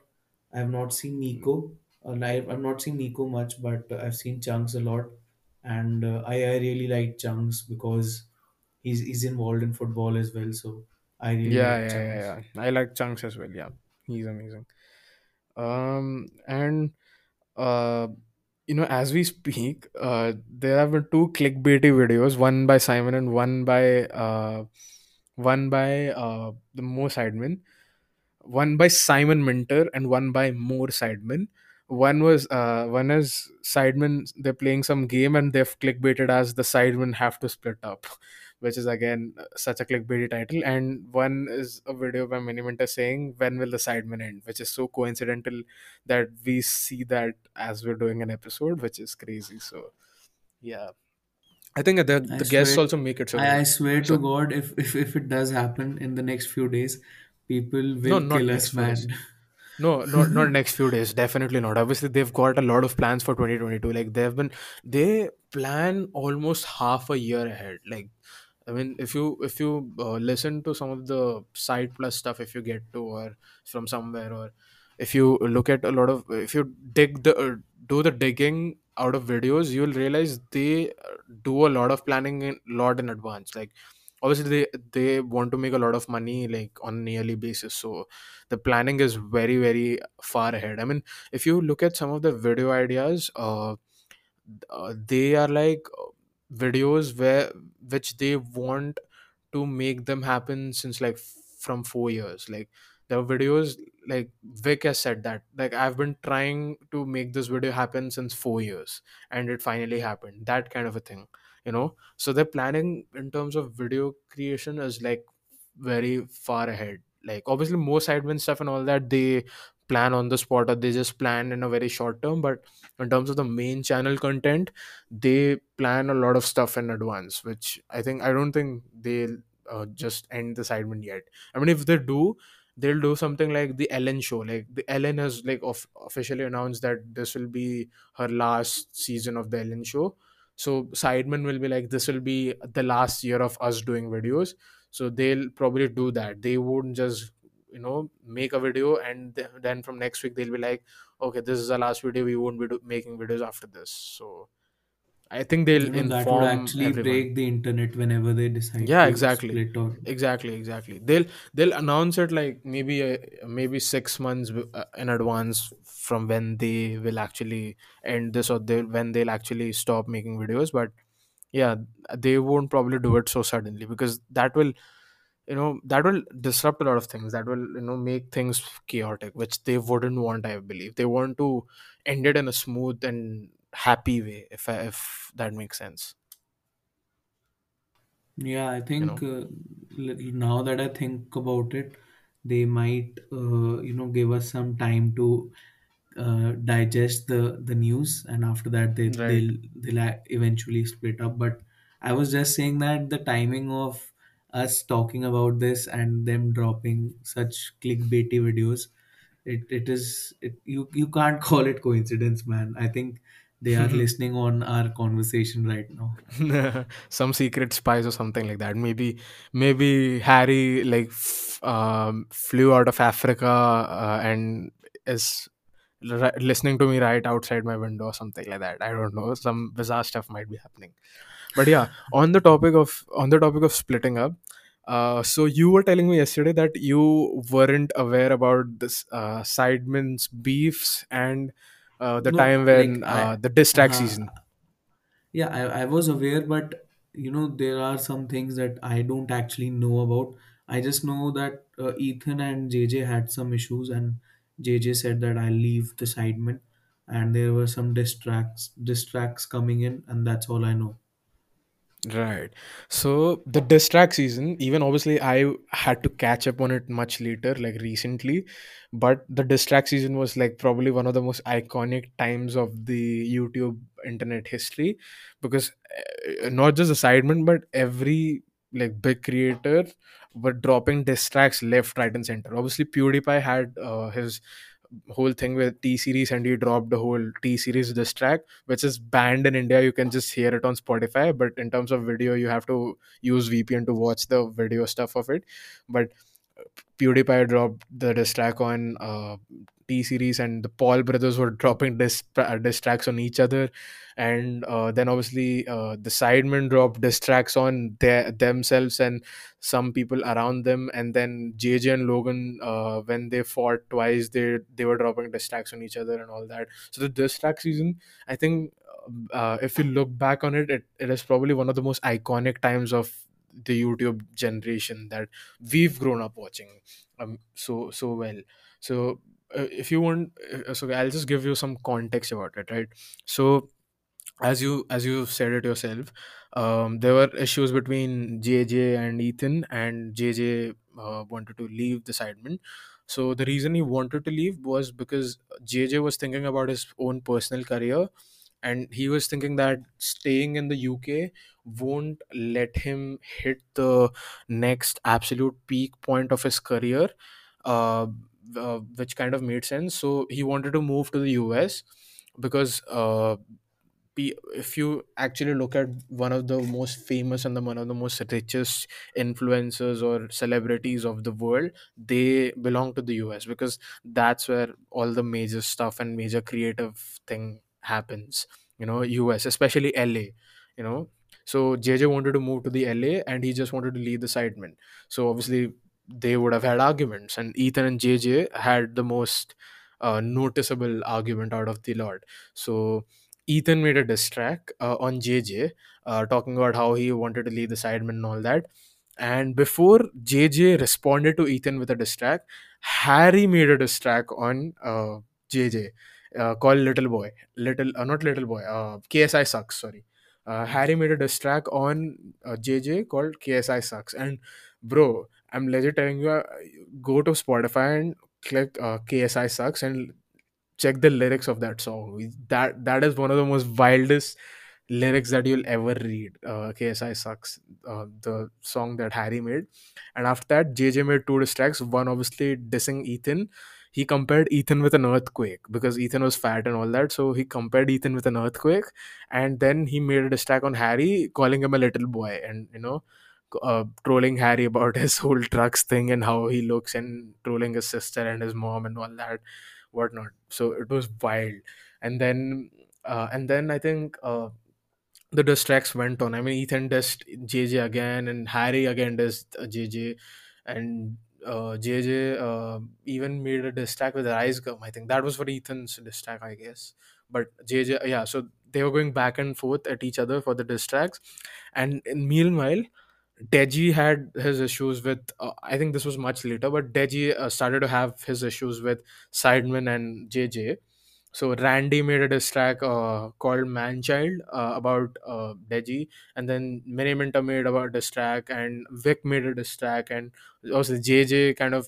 I have not seen Niko. Uh, I've not seen Niko much, but I've seen Chunkz a lot, and uh, I, I really like Chunkz because he's he's involved in football as well. So I really Yeah, like yeah, yeah, Chunkz. yeah. I like Chunkz as well. Yeah, he's amazing. Um, and uh, you know, as we speak, uh, there have been two clickbaity videos, one by Simon and one by uh, one by uh, the Mo Sidemen. one by Simon Minter and one by More Sidemen. One was uh, one is Sidemen. They're playing some game and they've clickbaited as the Sidemen have to split up, which is again such a clickbaity title. And one is a video by Mini Minter saying when will the Sidemen end, which is so coincidental that we see that as we're doing an episode, which is crazy. So yeah, I think the I guests swear, also make it so I, I swear to God, if, if if it does happen in the next few days, people will not kill us, man. No, not not next few days. Definitely not. Obviously, they've got a lot of plans for 2022. Like they've been, they plan almost half a year ahead. Like, I mean, if you if you uh, listen to some of the side plus stuff, if you get to or from somewhere, or if you look at a lot of, if you dig the uh, do the digging out of videos you'll realize they uh, do a lot of planning in lot in advance. Like obviously they they want to make a lot of money like on a yearly basis. So the planning is very very far ahead. I mean if you look at some of the video ideas uh, uh, they are like uh, videos where which they want to make them happen since like from four years. Like there are videos like vic has said that like i've been trying to make this video happen since four years and it finally happened that kind of a thing you know? So the planning in terms of video creation is like very far ahead like obviously more sidemen stuff and all that they plan on the spot or they just plan in a very short term but in terms of the main channel content they plan a lot of stuff in advance which i think i don't think they'll uh, just end the segment yet. I mean if they do they'll do something like the ellen show like the ellen has like of, officially announced that this will be her last season of the ellen show. So sidemen will be like this will be the last year of us doing videos. So they'll probably do that. They won't just you know make a video and th- then from next week they'll be like okay this is the last video we won't be do- making videos after this. So i think they'll know, that would inform actually everyone. break the internet whenever they decide yeah to exactly. split or exactly exactly. They'll they'll announce it like maybe uh, maybe 6 months uh, in advance from when they will actually end this or they when they'll actually stop making videos. But yeah they won't probably do it so suddenly because that will you know that will disrupt a lot of things. That will you know make things chaotic which they wouldn't want i believe. They want to end it in a smooth and happy way if I, if that makes sense Yeah, I you think know uh, now that I think about it, they might, uh, you know, give us some time to uh, digest the the news, and after that, they right they'll they'll eventually split up. But I was just saying that the timing of us talking about this and them dropping such clickbaity videos, it it is it you you can't call it coincidence, man. I think they are listening on our conversation right now. some secret spies or something like that. Maybe maybe harry like f- um, flew out of africa uh, and is ri- listening to me right outside my window or something like that. I don't know. Some bizarre stuff might be happening. But yeah on the topic of on the topic of splitting up uh, so you were telling me yesterday that you weren't aware about this uh, sidemen's beefs and uh, the No, time like when I, uh, the diss track uh, season yeah, I, I was aware, but you know, there are some things that I don't actually know about. I just know that uh, Ethan and JJ had some issues, and JJ said that I'll leave the sidemen, and there were some diss tracks distracts coming in, and that's all I know. Right. So the diss track season, even obviously I had to catch up on it much later, like recently. But the diss track season was like probably one of the most iconic times of the YouTube internet history because uh, not just sidemen, but every like big creator were dropping diss tracks left, right, and center. Obviously, PewDiePie had uh, his whole thing with T series and he dropped the whole T series diss track which is banned in India. You can just hear it on Spotify, but in terms of video, you have to use VPN to watch the video stuff of it. But PewDiePie dropped the diss track on uh, Series, and the Paul brothers were dropping diss, uh, diss tracks on each other, and uh, then obviously uh, the Sidemen dropped diss tracks on their, themselves and some people around them, and then JJ and Logan uh, when they fought twice, they they were dropping diss tracks on each other and all that. So the diss track season, I think, uh, if you look back on it, it, it is probably one of the most iconic times of the YouTube generation that we've grown up watching. Um so so well. So uh, if you want uh, so i'll just give you some context about it right? So as you as you said it yourself um there were issues between jj and ethan and jj uh, wanted to leave the sidemen so the reason he wanted to leave was because jj was thinking about his own personal career and he was thinking that staying in the uk won't let him hit the next absolute peak point of his career uh, uh, which kind of made sense. So he wanted to move to the us because uh, if you actually look at one of the most famous and the one of the most richest influencers or celebrities of the world they belong to the us because that's where all the major stuff and major creative thing happens you know us especially la you know. So jj wanted to move to the la and he just wanted to leave the sidemen so obviously they would have had arguments and ethan and jj had the most uh, noticeable argument out of the lot. So ethan made a diss track uh, on jj uh, talking about how he wanted to leave the sidemen and all that. And before jj responded to ethan with a diss track harry made a diss track on uh, jj uh, called little boy. Little uh, not little boy uh, ksi sucks sorry. Uh, harry made a diss track on uh, jj called ksi sucks. And bro i'm legit telling you uh, go to spotify and click uh, ksi sucks and check the lyrics of that song that that is one of the most wildest lyrics that you'll ever read. Uh, KSI sucks. Uh, the song that Harry made, and after that, JJ made two tracks. One obviously dissing Ethan. He compared Ethan with an earthquake because Ethan was fat and all that. So he compared Ethan with an earthquake, and then he made a diss track on Harry, calling him a little boy, and you know. Uh, trolling Harry about his whole drugs thing and how he looks, and trolling his sister and his mom and all that, whatnot. So it was wild. And then, uh, and then I think uh, the diss tracks went on. I mean, Ethan dissed JJ again, and Harry again dissed uh, JJ, and uh, JJ uh, even made a diss track with Rice Gum. I think that was for Ethan's diss track, I guess. But JJ, yeah, so they were going back and forth at each other for the diss tracks, and meanwhile, Deji had his issues with. Uh, I think this was much later, but Deji uh, started to have his issues with Sidemen and JJ so Randy made a diss track uh, called Manchild uh, about uh, Deji, and then Mini made about diss track, and Vic made a diss track, and also JJ kind of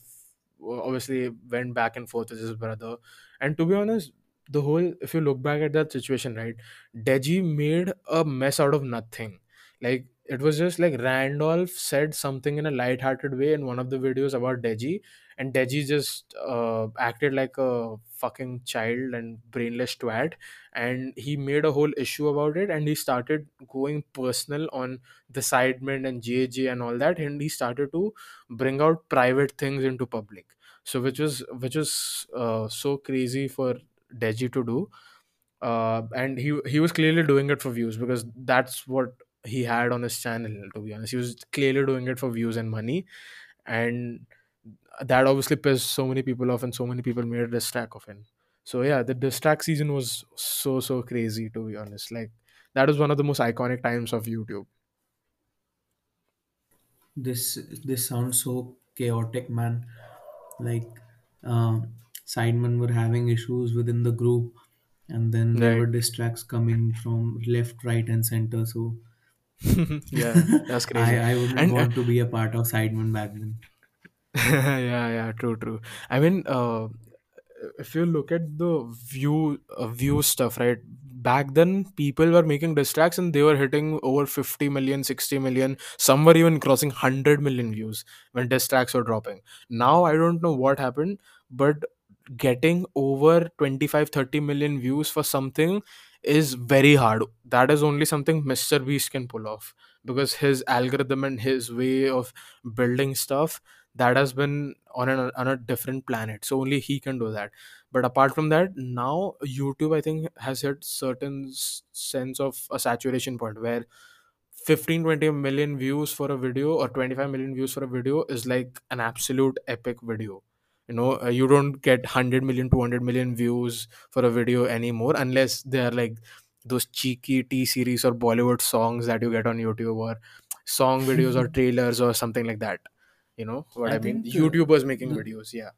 uh, obviously went back and forth with his brother. And to be honest, the whole if you look back at that situation, right, Deji made a mess out of nothing. Like it was just like Randolph said something in a light-hearted way in one of the videos about Deji, and Deji just uh, acted like a fucking child and brainless twat and he made a whole issue about it and he started going personal on the sidemen and JJ and all that and he started to bring out private things into public. So which was which was uh, so crazy for Deji to do. Uh, and he he was clearly doing it for views because that's what he had on his channel to be honest. He was clearly doing it for views and money and that obviously pissed so many people off and so many people made a diss track of him. So yeah the diss track season was so so crazy to be honest. Like that was one of the most iconic times of youtube. This this sounds so chaotic, man. Like, uh, sidemen were having issues within the group, and then there were right. diss tracks coming from left, right, and center. So, yeah that's crazy. I wouldn't and uh, want to be a part of sidemen back then. yeah yeah true true. I mean uh if you look at the view uh, view stuff right back then people were making diss tracks and they were hitting over 50 million 60 million some were even crossing 100 million views when diss tracks were dropping. Now i don't know what happened but getting over 25 30 million views for something is very hard. That is only something MrBeast can pull off because his algorithm and his way of building stuff that has been on a, on a different planet. So only he can do that. But apart from that now youtube i think has hit certain sense of a saturation point where 15 20 million views for a video or 25 million views for a video is like an absolute epic video you know uh, you don't get 100 million 200 million views for a video anymore unless they are like those cheeky t series or bollywood songs that you get on youtube or song videos or trailers or something like that. You know what I i mean? uh, youtubers making the videos yeah.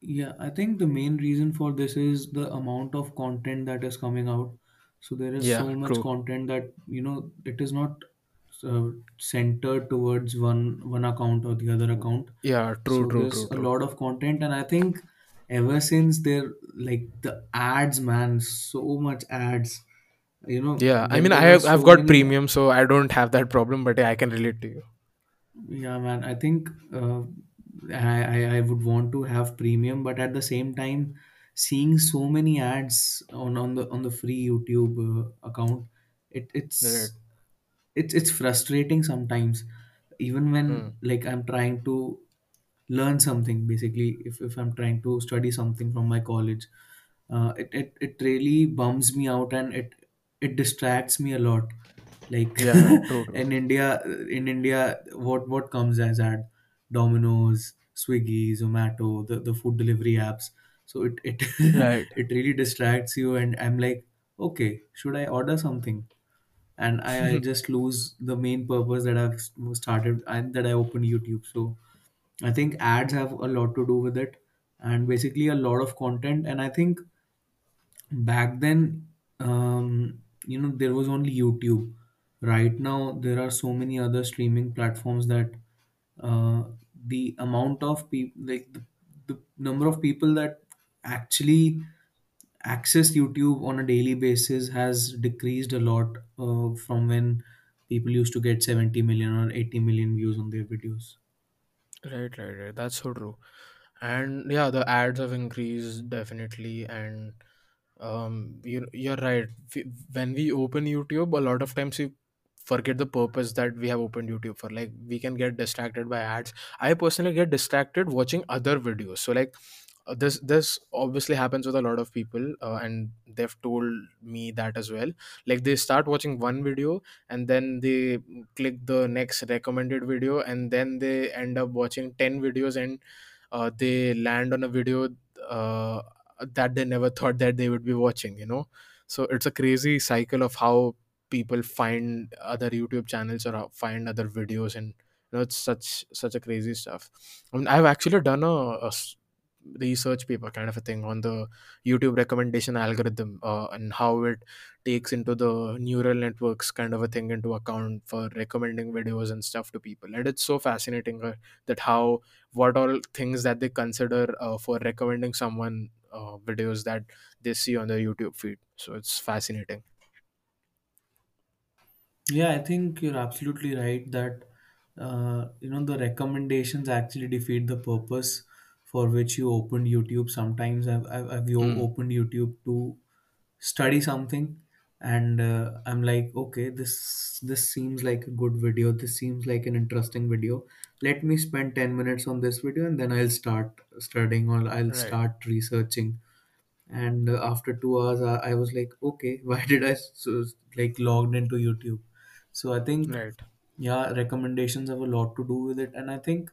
Yeah, I think the main reason for this is the amount of content that is coming out. So there is yeah so much true. content that you know it is not uh, centered towards one one account or the other account. yeah true So true there's true a true lot of content, and I think ever since they're like the ads, man, so much ads. You know, yeah i there mean i there are have i've so got many premium so i don't have that problem but yeah, i can relate to you Yeah, man. I think uh, I, I I would want to have premium, but at the same time, seeing so many ads on on the on the free YouTube uh, account, it right it's it's it's frustrating sometimes. Even when like I'm trying to learn something, basically, if if I'm trying to study something from my college, uh, it, it it really bums me out, and it it distracts me a lot like Yeah, true, true. in india in india what what comes as ad domino's swiggy zomato the, the food delivery apps so it it Right. it really distracts you and i'm like okay should i order something and I, I just lose the main purpose that I've started and that I opened YouTube. So I think ads have a lot to do with it, and basically a lot of content. And I think back then, um, you know, there was only YouTube. Right now, there are so many other streaming platforms that uh, the amount of people, like the, the number of people that actually access YouTube on a daily basis has decreased a lot uh, from when people used to get 70 million or 80 million views on their videos. Right, right, right. That's so true. And yeah, the ads have increased definitely. And um, you you're right. When we open YouTube, a lot of times we forget the purpose that we have opened YouTube for. Like we can get distracted by ads. I personally get distracted watching other videos. So like uh, this this obviously happens with a lot of people uh, and they've told me that as well. Like they start watching one video and then they click the next recommended video and then they end up watching 10 videos and uh, they land on a video uh, that they never thought that they would be watching you know? So it's a crazy cycle of how people find other youtube channels or how- find other videos and you know it's such such a crazy stuff. I mean, I've actually done a, research paper kind of a thing on the YouTube recommendation algorithm uh, and how it takes into the neural networks kind of a thing into account for recommending videos and stuff to people. And it's so fascinating uh, that how what all things that they consider uh, for recommending someone uh, videos that they see on their YouTube feed. So it's fascinating. Yeah, I think you're absolutely right that uh, you know the recommendations actually defeat the purpose for which you opened YouTube. Sometimes I've, I've, I've yo- Hmm. opened YouTube to study something, and uh, I'm like, okay, this this seems like a good video. This seems like an interesting video. Let me spend ten minutes on this video, and then I'll start studying or I'll Right. start researching and uh, after two hours I, I was like okay why did i so, like logged into youtube so i think Right. yeah recommendations have a lot to do with it and i think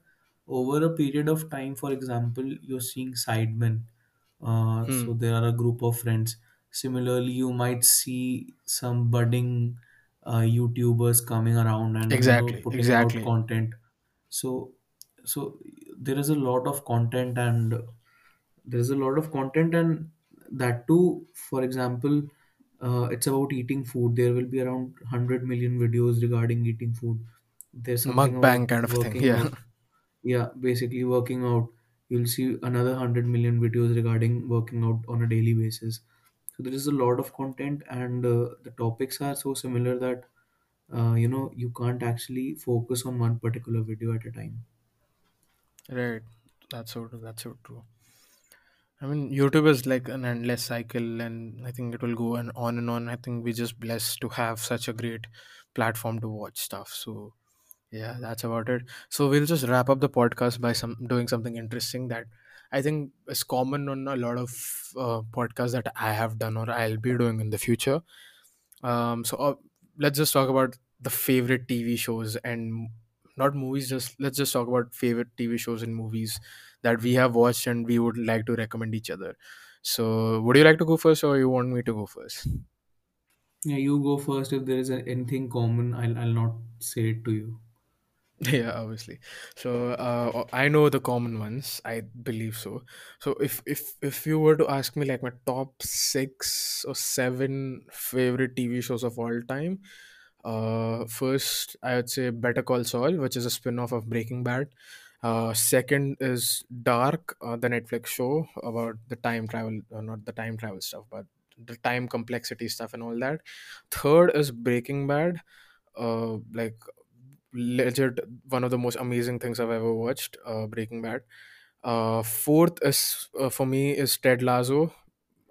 over a period of time for example you're seeing sidemen uh, Hmm. so there are a group of friends similarly you might see some budding uh, youtubers coming around and you know Exactly. putting out Exactly. content so so there is a lot of content and there's a lot of content and that too for example uh, it's about eating food there will be around 100 million videos regarding eating food there's something about Mukbang kind of thing. working Yeah. out yeah basically working out you'll see another 100 million videos regarding working out on a daily basis so there is a lot of content and uh, the topics are so similar that uh, you know you can't actually focus on one particular video at a time Right. That's so true. That's so true. I mean, YouTube is like an endless cycle, and I think it will go and on and on. I think we're just blessed to have such a great platform to watch stuff. So yeah, that's about it. So we'll just wrap up the podcast by some doing something interesting that I think is common on a lot of uh, podcasts that I have done or I'll be doing in the future. Um, so uh, let's just talk about the favorite TV shows and not movies. Just let's just talk about favorite TV shows and movies that we have watched and we would like to recommend each other. So, would you like to go first, or you want me to go first? yeah you go first if there is anything common I'll, I'll not say it to you yeah, obviously. So, uh, I know the common ones. I believe so. So, if if if you were to ask me like my top six or seven favorite TV shows of all time, Uh, first, I would say Better Call Saul, which is a spin-off of Breaking Bad. Uh, second is Dark, uh, the Netflix show about the time travel, uh, not the time travel stuff, but the time complexity stuff and all that. Third is Breaking Bad, uh, like legit one of the most amazing things I've ever watched. Uh, Breaking Bad. Uh, fourth is uh, for me is Ted Lasso.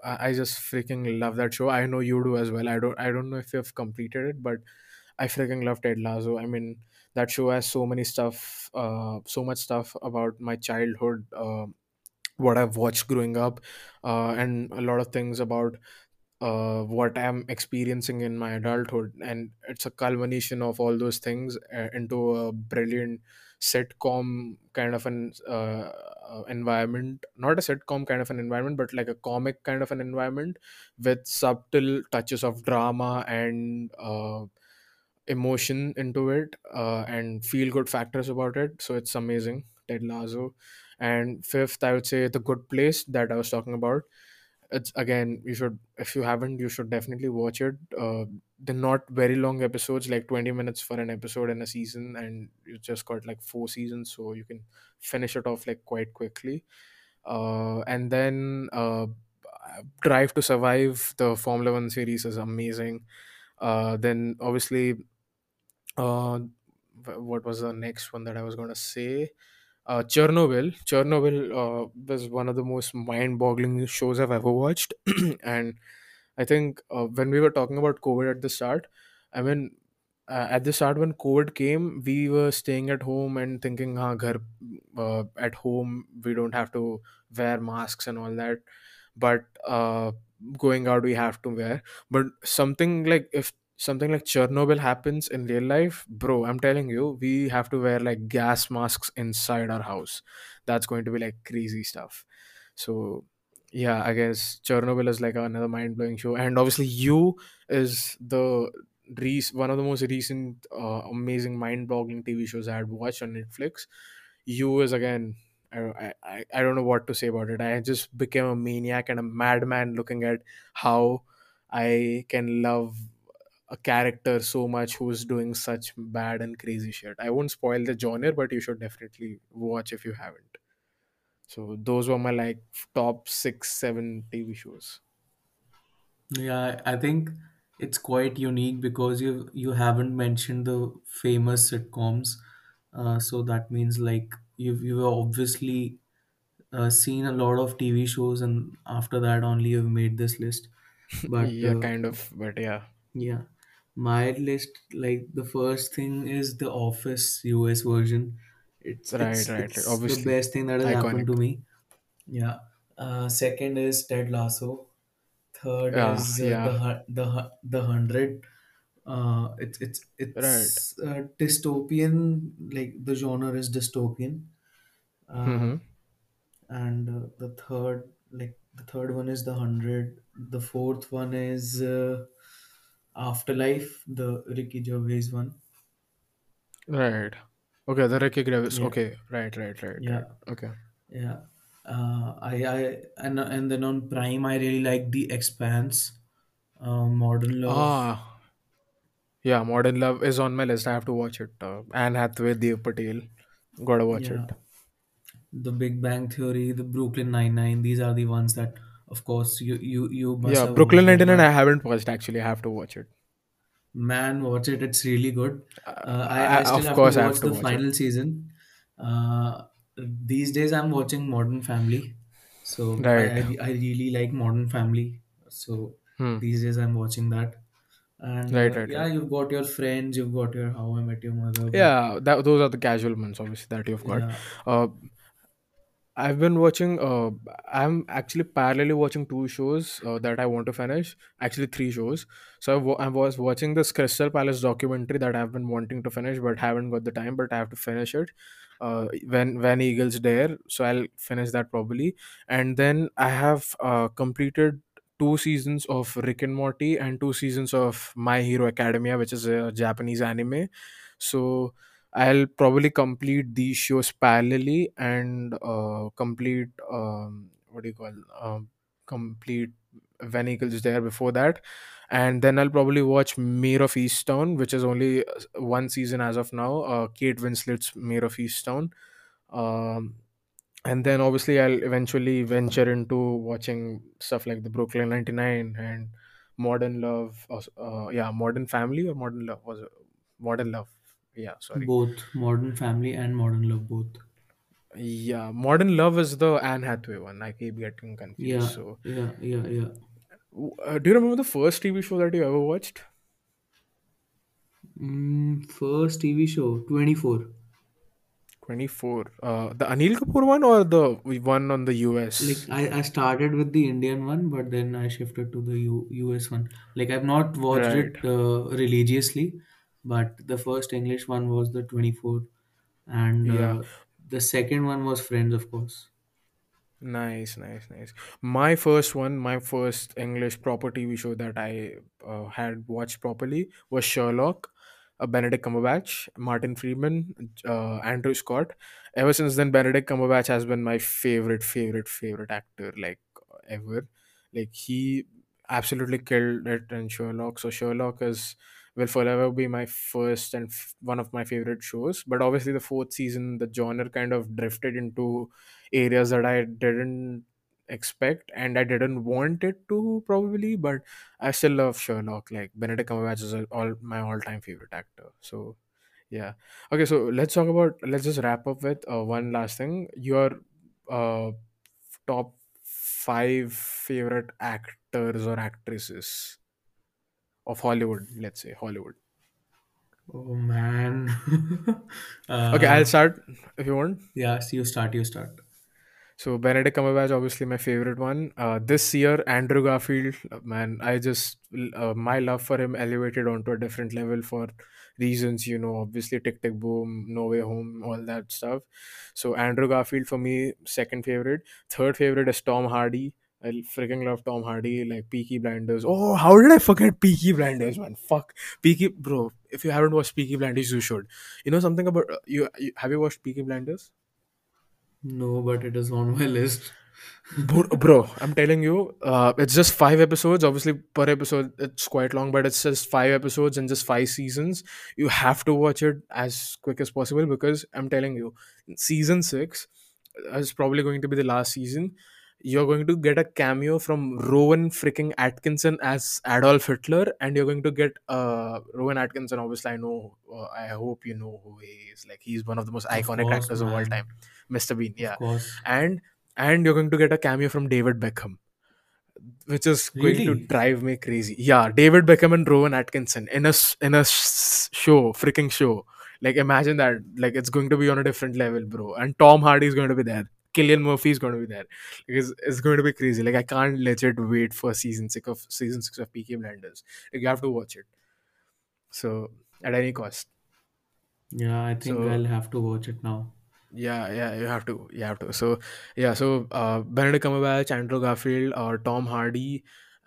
I, I just freaking love that show. I know you do as well. I don't. I don't know if you've completed it, but I freaking love Ted Lasso. I mean, that show has so many stuff, uh, so much stuff about my childhood, uh, what I've watched growing up, uh, and a lot of things about uh, what I'm experiencing in my adulthood, and it's a culmination of all those things uh, into a brilliant sitcom kind of an uh, uh, environment. Not a sitcom kind of an environment, but like a comic kind of an environment with subtle touches of drama and uh, emotion into it, uh, and feel good factors about it. So it's amazing. Ted Lasso. And fifth, I would say The Good Place that I was talking about it's again you should if you haven't you should definitely watch it. Uh they're not very long episodes like 20 minutes for an episode in a season and you just got like four seasons so you can finish it off like quite quickly. Uh and then uh drive to survive the formula 1 series is amazing. Uh then obviously uh what was the next one that i was going to say uh, Chernobyl. Chernobyl uh, was one of the most mind-boggling shows I've ever watched, and I think uh, when we were talking about COVID at the start, I mean, uh, at the start when COVID came, we were staying at home and thinking, "Ha, ghar, uh, at home we don't have to wear masks and all that." but uh, going out we have to wear. But something like if something like Chernobyl happens in real life, bro, I'm telling you, we have to wear like gas masks inside our house. That's going to be like crazy stuff. So yeah, I guess Chernobyl is like another mind blowing show, and obviously you is the rec- one of the most recent uh, amazing mind boggling TV shows I had watched on Netflix you is again I, I i don't know what to say about it i just became a maniac and a madman looking at how i can love a character so much who's doing such bad and crazy shit. I won't spoil the genre but you should definitely watch if you haven't. So those were my like top six seven tv shows. Yeah, I think it's quite unique because you you haven't mentioned the famous sitcoms. Uh, so that means like you've you've obviously uh, seen a lot of TV shows, and after that only you've made this list. But yeah uh, kind of but yeah. yeah, my list like the first thing is the Office US version. It's right it's right, right. it's the obviously best thing that has happened iconic to me. Yeah. Uh, second is Ted Lasso. Third yeah is uh, the yeah the the hundred. Uh, it's it's right it's uh, dystopian. Like the genre is dystopian. Uh, mm-hmm. and uh, the third, like the third one is the hundred. The fourth one is uh, Afterlife, the Ricky Gervais one. right okay the Ricky Gervais Yeah, okay right right right yeah, right okay yeah. Uh, I I and and then on Prime, I really like The Expanse, uh, Modern Love. Ah, yeah, Modern Love is on my list. I have to watch it. Uh, Anne Hathaway, Dev Patel. Gotta watch Yeah, it. The Big Bang Theory, the Brooklyn Nine Nine. These are the ones that, of course, you you you must Yeah, Brooklyn watched them. 99 I haven't watched actually. I have to watch it. man, watch it. It's really good. Uh, Uh, I I, I still of have to course, I have watch to the watch it. final season. Uh, these days I'm watching Modern Family. So I Right. I, I really like Modern Family. So Hmm. these days I'm watching that. And Right, uh, right, yeah, right. you've got your friends, you've got your How I Met Your Mother, Yeah, that, those are the casual ones, obviously, that you've got. yeah, Uh, I've been watching. Uh, I'm actually parallelly watching two shows uh, that I want to finish. Actually, three shows. So I, wa- I was watching this Crystal Palace documentary that I've been wanting to finish, but haven't got the time. But I have to finish it. Uh, when when Eagles dare, so I'll finish that probably. And then I have uh, completed two seasons of Rick and Morty and two seasons of My Hero Academia, which is a Japanese anime. So I'll probably complete these shows parallelly and uh, complete um, what do you call um, complete Eagles Dare before that, and then I'll probably watch Mare of Easttown, which is only uh, one season as of now. Uh, Kate Winslet's Mare of Easttown, um, and then obviously I'll eventually venture into watching stuff like the Brooklyn Ninety Nine and Modern Love. Uh, uh, yeah, Modern Family or Modern Love was? Modern Love. Yeah, sorry both Modern Family and Modern Love both. Yeah, Modern Love is the Anne Hathaway one. I keep getting confused. Yeah, So, yeah, yeah, yeah. uh, do you remember the first TV show that you ever watched? Mm, first TV show, 24. 24. Uh, the Anil Kapoor one or the one on the us Like? I, I started with the Indian one, but then I shifted to the U, US one. Like I've not watched Right. it uh, religiously, but the first English one was the 24, and Yeah. uh, the second one was Friends, of course. Nice, nice, nice. My first one, my first English proper TV show that I uh, had watched properly was Sherlock. Uh, Benedict Cumberbatch, Martin Freeman, uh, Andrew Scott. Ever since then, Benedict Cumberbatch has been my favorite, favorite, favorite actor like ever. Like he absolutely killed it in Sherlock. So Sherlock is will forever be my first and f- one of my favorite shows. But obviously, the fourth season, the genre kind of drifted into areas that I didn't expect and I didn't want it to probably, but I still love Sherlock. Like Benedict Cumberbatch is all my all-time favorite actor. So yeah. Okay, so let's talk about let's just wrap up with uh, one last thing. Your uh top five favorite actors or actresses of Hollywood, let's say Hollywood. Oh man. Okay, I'll uh, start if you want. yeah, you start. You start. So Benedict Cumberbatch, obviously my favorite one. Uh, this year, Andrew Garfield, uh, man, I just uh, my love for him elevated onto a different level for reasons, you know, obviously Tick Tick Boom, No Way Home, all that stuff. So Andrew Garfield for me, second favorite. Third favorite is Tom Hardy. I freaking love Tom Hardy, like Peaky Blinders. Oh, how did I forget Peaky Blinders, man? Fuck Peaky, bro. If you haven't watched Peaky Blinders, you should. You know something about uh, you, you? Have you watched Peaky Blinders? No, but it is on my list. Bro, bro, I'm telling you, uh, it's just five episodes. Obviously, per episode, it's quite long, but it's just five episodes and just five seasons. You have to watch it as quick as possible because I'm telling you, season six is probably going to be the last season. You're going to get a cameo from Rowan freaking Atkinson as Adolf Hitler, and you're going to get uh, Rowan Atkinson. Obviously, I know, uh, I hope you know who he is. Like, he's one of the most Of iconic course, actors of all time, Mr. Bean. Yeah, and and you're going to get a cameo from David Beckham, which is going to drive me crazy. Yeah, David Beckham and Rowan Atkinson in a in a show, freaking show. Like imagine that. Like it's going to be on a different level, bro. And Tom Hardy is going to be there. Cillian Murphy is going to be there. Because it's going to be crazy. Like I can't legit wait for season six of season six of Peaky Blinders. Like you have to watch it. So at any cost. Yeah, I think So I'll have to watch it now. Yeah, yeah, you have to, you have to. So, yeah, so uh, Benedict Cumberbatch, Andrew Garfield, or Tom Hardy.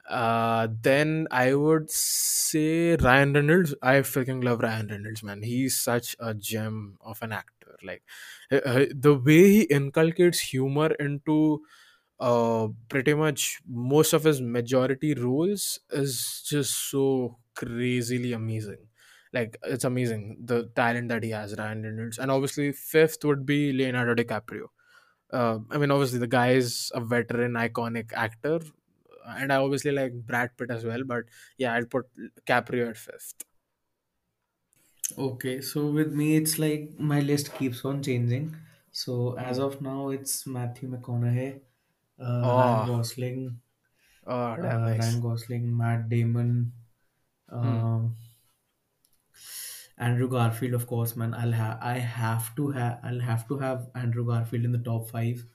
Uh, then I would say Ryan Reynolds. I freaking love Ryan Reynolds, man. He's such a gem of an actor. Like uh, uh, the way he inculcates humor into uh pretty much most of his majority roles is just so crazily amazing. Like it's amazing the talent that he has ryan reynolds. And obviously fifth would be leonardo dicaprio. Uh, i mean obviously the guy is a veteran iconic actor and i obviously like brad pitt as well but yeah i'd put caprio at fifth Okay, so with me, it's like my list keeps on changing. So as hmm. of now, it's Matthew McConaughey, uh, Ryan oh Gosling, oh damn uh, Ryan Gosling, Matt Damon, hmm. um, Andrew Garfield, of course, man. I'll have I have to have I'll have to have Andrew Garfield in the top five.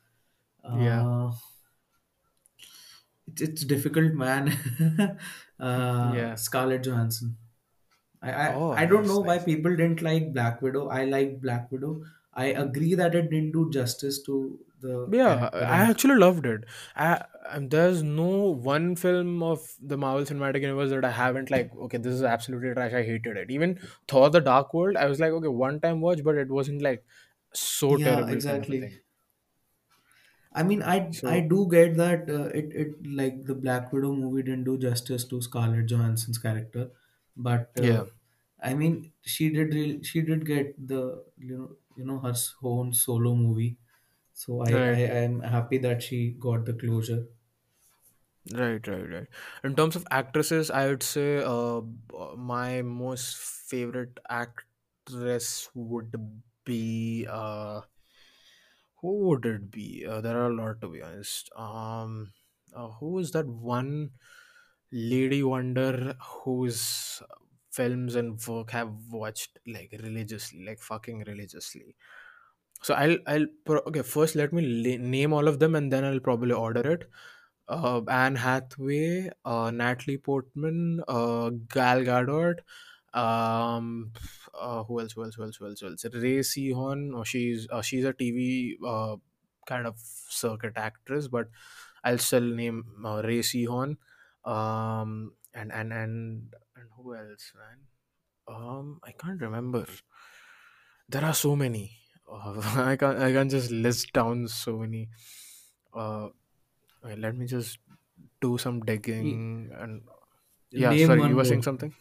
yeah Uh, it's it's difficult, man. uh, yeah Scarlett Johansson. I, I oh I don't know nice why nice people didn't like Black Widow. I like Black Widow. I agree that it didn't do justice to the Yeah, character I and actually loved it. I, um, there's no one film of the Marvel Cinematic Universe that I haven't like. Okay, this is absolutely trash. I hated it. Even Thor: The Dark World, I was like, okay, one time watch, but it wasn't like so yeah, terrible kind of a exactly. thing. I mean, I I So do get that uh, it it like the Black Widow movie didn't do justice to Scarlett Johansson's character, but uh, yeah, I mean, she did real, she did get the you know you know her s- own solo movie. So I I right, am happy that she got the closure. right, right, right. In terms of actresses, I would say uh, my most favorite actress would be uh Who would it be? Uh, there are a lot to be honest. Um, uh, who is that one lady wonder whose films and work have watched like religiously, like fucking religiously? So I'll I'll pro- okay. First, let me la- name all of them, and then I'll probably order it. Uh, Anne Hathaway, uh, Natalie Portman, uh, Gal Gadot. Um, uh, who else? Who else? Who else? Who else? Who else? Rhea Seehorn. Uh, she's uh, she's a TV uh, kind of circuit actress, but I'll still name uh, Rhea Seehorn. Um, and and and and who else, man? Um, I can't remember. There are so many. Uh, I can't. I can't just list down so many. Uh, wait, let me just do some Y- digging. And yeah, Name sorry, you one were saying more. something.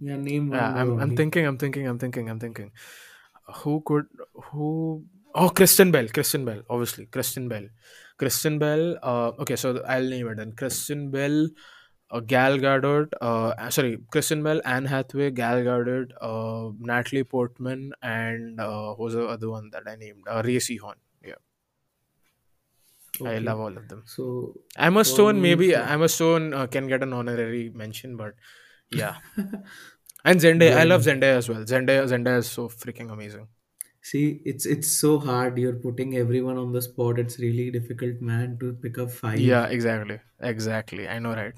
Yeah, name one Yeah, more I'm. I'm only. thinking. I'm thinking. I'm thinking. I'm thinking. Who could? Who? Oh, Kristen Bell. Kristen Bell. Obviously, Kristen Bell. Kristen Bell. Uh, okay, so I'll name it then. Kristen Bell. Uh, Gal Gadot. Uh, sorry, Kristen Bell, Anne Hathaway, Gal Gadot, uh, Natalie Portman, and uh, who's the other one that I named? Uh, Ray Hon. Yeah, I love all of them. So Emma Stone, maybe for Emma Stone uh, can get an honorary mention, but yeah. And Zendaya, I yeah, love Zendaya as well. Zendaya, Zendaya is so freaking amazing. See, it's it's so hard. You're putting everyone on the spot. It's really difficult, man, to pick up five. Yeah, five. exactly, exactly. I know, right?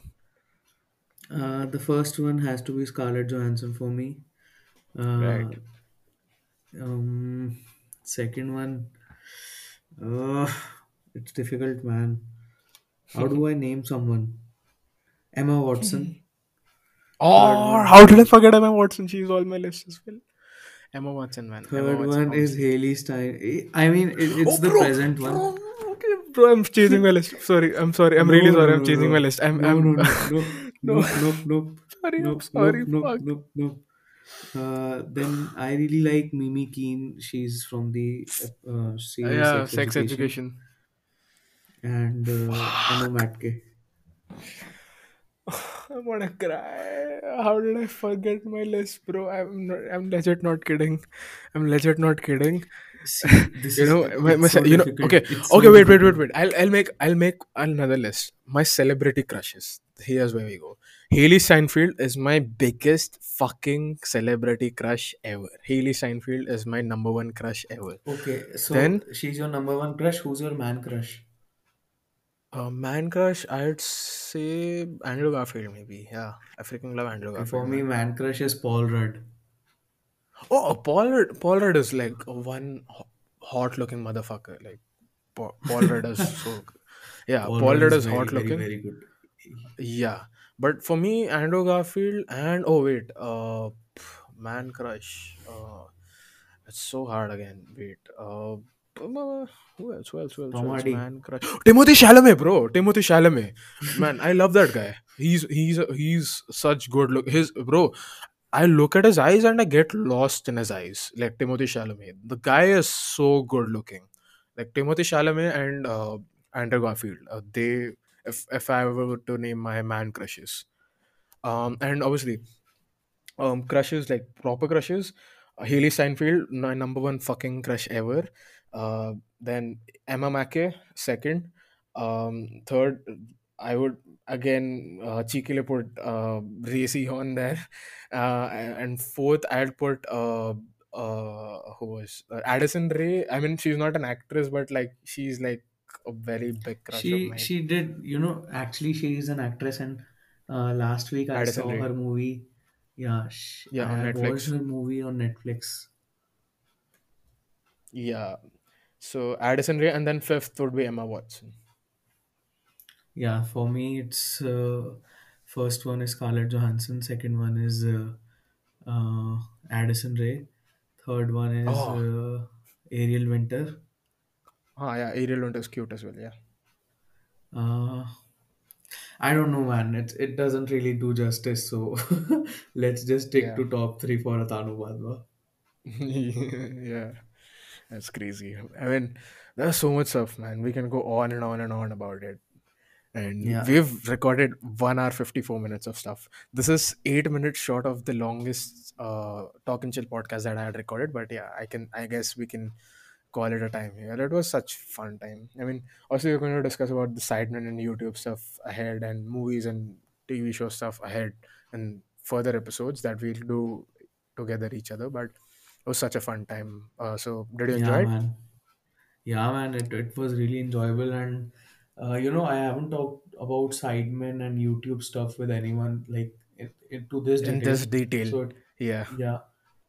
Uh, the first one has to be Scarlett Johansson for me. Right. Uh, um, second one, uh, it's difficult, man. How do I name someone? Emma Watson. Third Or one. how did I forget Emma Watson? She's on my list as well. Emma Watson, man. Emma Third Watson, one is. Haley Stein. I mean, it, Oh, it's the bro, present one. bro, okay, bro. I'm changing my list. Sorry, I'm sorry. I'm really No, no, sorry. I'm no, changing my list. I'm, no, I'm. no, no, no, no, nope, nope, nope, sorry. I'm nope, nope, sorry. nope, Fuck. nope, nope. Uh, then I really like Mimi Keene. She's from the uh, series Yeah, Sex sex Education, education. and uh, Emma Mackey. I'm gonna cry. How did I forget my list, bro? I'm not, I'm legit not kidding. I'm legit not kidding. See, you is know, my, my, so you know. difficult. Okay, It's okay. so Wait, wait, wait, wait. I'll, I'll make, I'll make another list. My celebrity crushes. Here's where we go. Hailee Steinfeld is my biggest fucking celebrity crush ever. Hailee Steinfeld is my number one crush ever. Okay, so Then, she's your number one crush. Who's your man crush? Uh, man crush, I'd say Andrew Garfield maybe. Yeah, I freaking love Andrew Okay, for me, man. man crush is Paul Rudd. Oh, Paul Rudd, Paul Rudd is like one hot looking motherfucker. Like Paul, Paul Rudd is so yeah, Paul Paul Rudd Rudd is is very, hot very, looking. very good. Yeah, but for me, Andrew Garfield and oh wait, uh, pff, man crush. Uh, it's so hard again. Wait, uh, uh, who else? Who else? Who else? Who else? Man crush. Timothée Chalamet, bro. Timothée Chalamet. Man, I love that guy. He's he's he's such good look. His bro. I look at his eyes and I get lost in his eyes. Like Timothée Chalamet. The guy is so good looking. Like Timothée Chalamet and uh, Andrew Garfield. Uh, they, if if I ever were to name my man crushes, um, and obviously um crushes like proper crushes uh, Hailee Steinfeld my number one fucking crush ever uh then emma mackey second. Um third i would again uh, cheekily put uh racy on there. Uh and fourth i'd put uh uh who was uh, Addison Rae i mean she's not an actress but like she's like a very big crush of She mine. she did, you know, actually she is an actress and uh, last week I addison saw ray her movie. Yeah, sh yeah I watched her movie on Netflix. yeah so Addison Rae and then fifth would be emma watson Yeah, for me it's uh, first one is Scarlett Johansson, second one is uh, uh, Addison Rae, third one is Oh, uh, Ariel Winter. ah, yeah, Ariel Winter is cute as well. Yeah, Uh, I don't know, man. It it doesn't really do justice. So let's just stick yeah, to top three for Atanu Badwa. yeah. That's crazy. I mean, there's so much stuff, man. We can go on and on and on about it. And Yeah, we've recorded one hour fifty four minutes of stuff. This is eight minutes short of the longest uh, talk and chill podcast that I had recorded. But yeah, I can. I guess we can call it a time here. It was such fun time. I mean, also we're going to discuss about the Sidemen and YouTube stuff ahead, and movies and TV show stuff ahead, and further episodes that we'll do together each other. But It was such a fun time. Uh, so did you Yeah, enjoy it? man. Yeah, man, it, it was really enjoyable. And, uh, you know, I haven't talked about Sidemen and YouTube stuff with anyone like it, it, to this In detail. this detail. So, it, Yeah. yeah,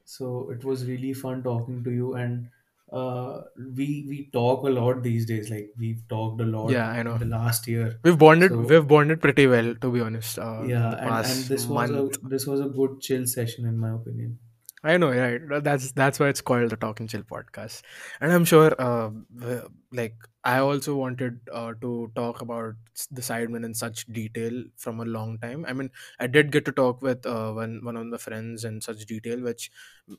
so it was really fun talking to you. And uh, we we talk a lot these days. Like we've talked a lot Yeah, I in know. the last year. We've bonded So we've bonded pretty well to be honest uh, in yeah, the and and past this was a month. this was a good chill session in my opinion. I know, right? That's that's why it's called the Talk and Chill podcast. And I'm sure, uh, like, I also wanted uh, to talk about the Sidemen in such detail from a long time. I mean, I did get to talk with uh, one one of the friends in such detail, which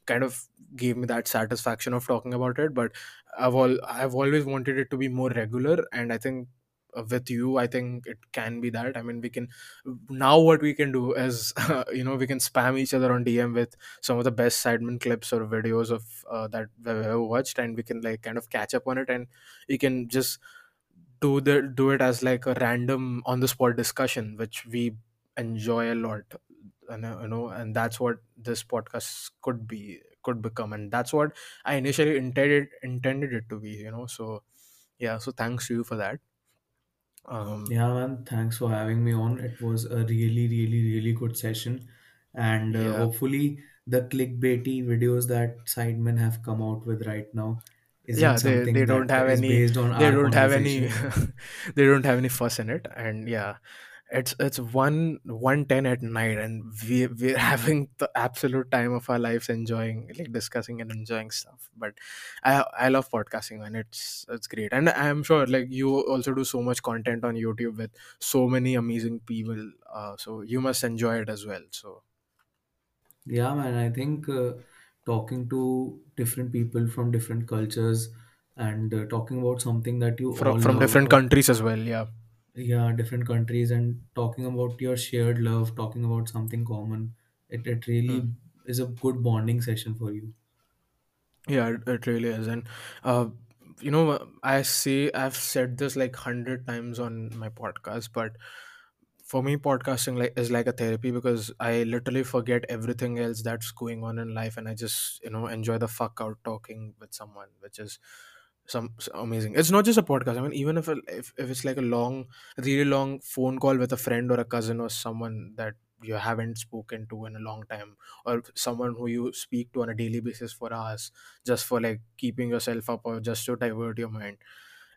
kind of gave me that satisfaction of talking about it. But I've all I've always wanted it to be more regular, and I think. Uh, With you, I think it can be that. I mean, we can now what we can do is, you know, we can spam each other on DM with some of the best sidemen clips or videos of uh, that we have watched and we can like kind of catch up on it and we can just do the do it as like a random on the spot discussion which we enjoy a lot and uh, you know and that's what this podcast could be could become and that's what i initially intended intended it to be you know so yeah so thanks to you for that um Yeah, man, thanks for having me on. It was a really, really, really good session. And uh, yeah hopefully, the clickbaity videos that Sidemen have come out with right now isn't yeah they they don't that have is any based on they our don't have any conversation. they don't have any fuss in it and yeah it's it's 1 110 at night and we we're having the absolute time of our lives enjoying like discussing and enjoying stuff. But i i love podcasting and it's it's great. And i'm sure like you also do so much content on youtube with so many amazing people uh, so you must enjoy it as well so. Yeah, man, I think uh, talking to different people from different cultures and uh, talking about something that you from from love different countries as well yeah yeah different countries and talking about your shared love talking about something common it, it really is a good bonding session for you Yeah, it, it really is. And, uh, you know, I say I've said this like 100 times on my podcast, but for me, podcasting like is like a therapy because I literally forget everything else that's going on in life and I just, you know, enjoy the fuck out talking with someone, which is some amazing. It's not just a podcast. I mean, even if, if if it's like a long, really long phone call with a friend or a cousin or someone that you haven't spoken to in a long time or someone who you speak to on a daily basis for hours just for like keeping yourself up or just to divert your mind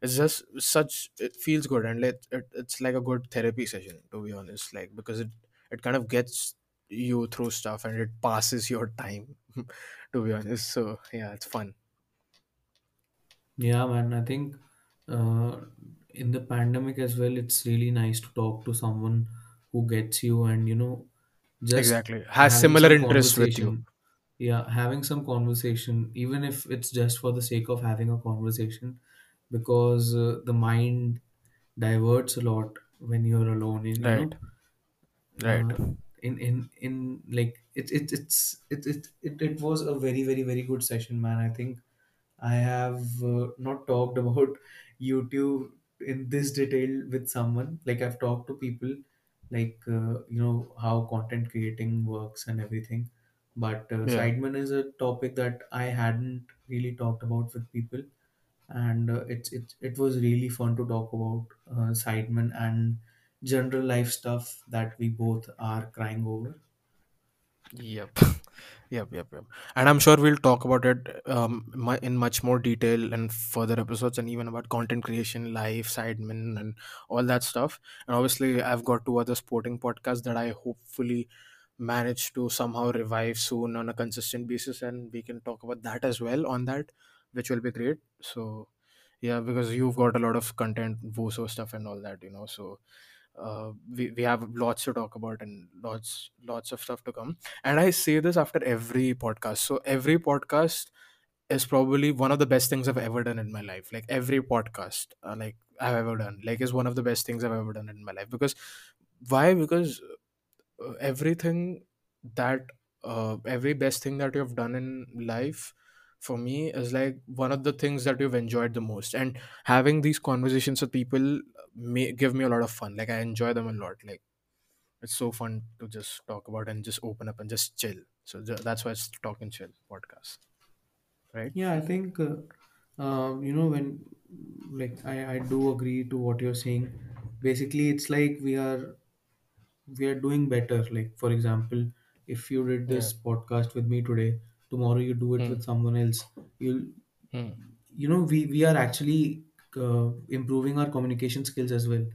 it's just such it feels good and it, it it's like a good therapy session to be honest like because it it kind of gets you through stuff and it passes your time to be honest so yeah it's fun yeah man i think uh, in the pandemic as well it's really nice to talk to someone who gets you and you know just exactly. Has having similar some interests with you. conversation. Yeah having some conversation even if it's just for the sake of having a conversation because uh, the mind diverts a lot when you're alone in, you right. Know right. Uh, in in in like it, it it's it, it it it was a very very very good session man i think i have uh, not talked about youtube in this detail with someone like i've talked to people like uh, you know how content creating works and everything but uh, yeah Sidemen is a topic that i hadn't really talked about with people and uh, it's it, it was really fun to talk about uh, Sidemen and general life stuff that we both are crying over. Yep. Yep, yep, yep. And I'm sure we'll talk about it um, in much more detail in further episodes and even about content creation, life, sidemen, and all that stuff. And obviously, I've got two other sporting podcasts that I hopefully manage to somehow revive soon on a consistent basis. And we can talk about that as well on that, which will be great. So, yeah, because you've got a lot of content, Voso stuff, and all that, you know. So, uh, we, we have lots to talk about and lots lots of stuff to come. And i say this after every podcast. So every podcast is probably one of the best things i've ever done in my life. Like every podcast uh, like i've ever done like is one of the best things i've ever done in my life. Because why? Because uh, everything that uh, every best thing that you've done in life for me is like one of the things that you've enjoyed the most. And having these conversations with people may give me a lot of fun like i enjoy them a lot like it's so fun to just talk about and just open up and just chill so th- that's why it's talk and chill podcast right? Yeah, I think uh, um, you know when like I, I do agree to what you're saying. Basically, it's like we are we are doing better. Like for example, if you did Yeah. this podcast with me today, tomorrow you do it Hmm. with someone else. You Hmm. you know we we are actually uh, improving our communication skills as well.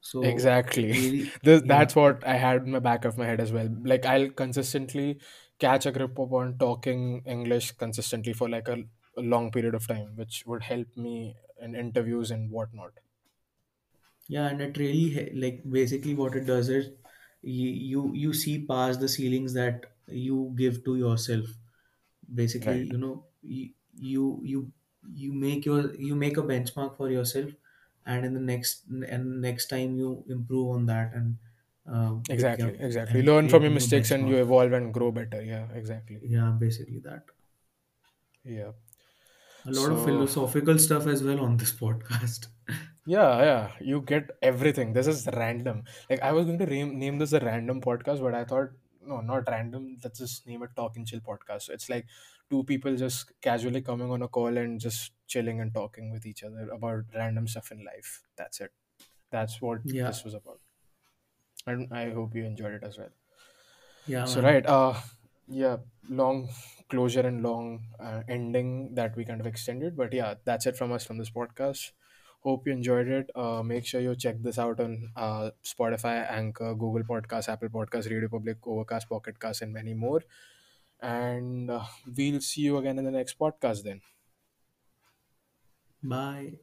So Exactly. really This, yeah that's what I had in the back of my head as well. Like I'll consistently catch a grip upon talking English consistently for like a, a long period of time, which would help me in interviews and whatnot. Yeah, and it really he- like basically what it does is you you, you see past the ceilings that you give to yourself. Basically, Right. you know, you you you you make your you make a benchmark for yourself, and in the next and next time you improve on that and uh, Exactly. Exactly. and Learn from create your new mistakes and you benchmark. evolve and grow better. Yeah. Exactly. Yeah, basically that. Yeah. A lot of So philosophical stuff as well on this podcast. Yeah, yeah, you get everything. This is random. Like I was going to name name this a random podcast, but I thought no, not random. Let's just name it Talk and Chill podcast. So it's like two people just casually coming on a call and just chilling and talking with each other about random stuff in life. That's it. That's what yeah, this was about. And I hope you enjoyed it as well. yeah, So man. right, uh, yeah, long closure and long uh, ending that we kind of extended, but yeah, that's it from us from this podcast. Hope you enjoyed it. Uh, make sure you check this out on uh, Spotify, Anchor, Google Podcasts, Apple Podcasts, Radio Public, Overcast, Pocket Cast, and many more. And uh, we'll see you again in the next podcast then. Bye.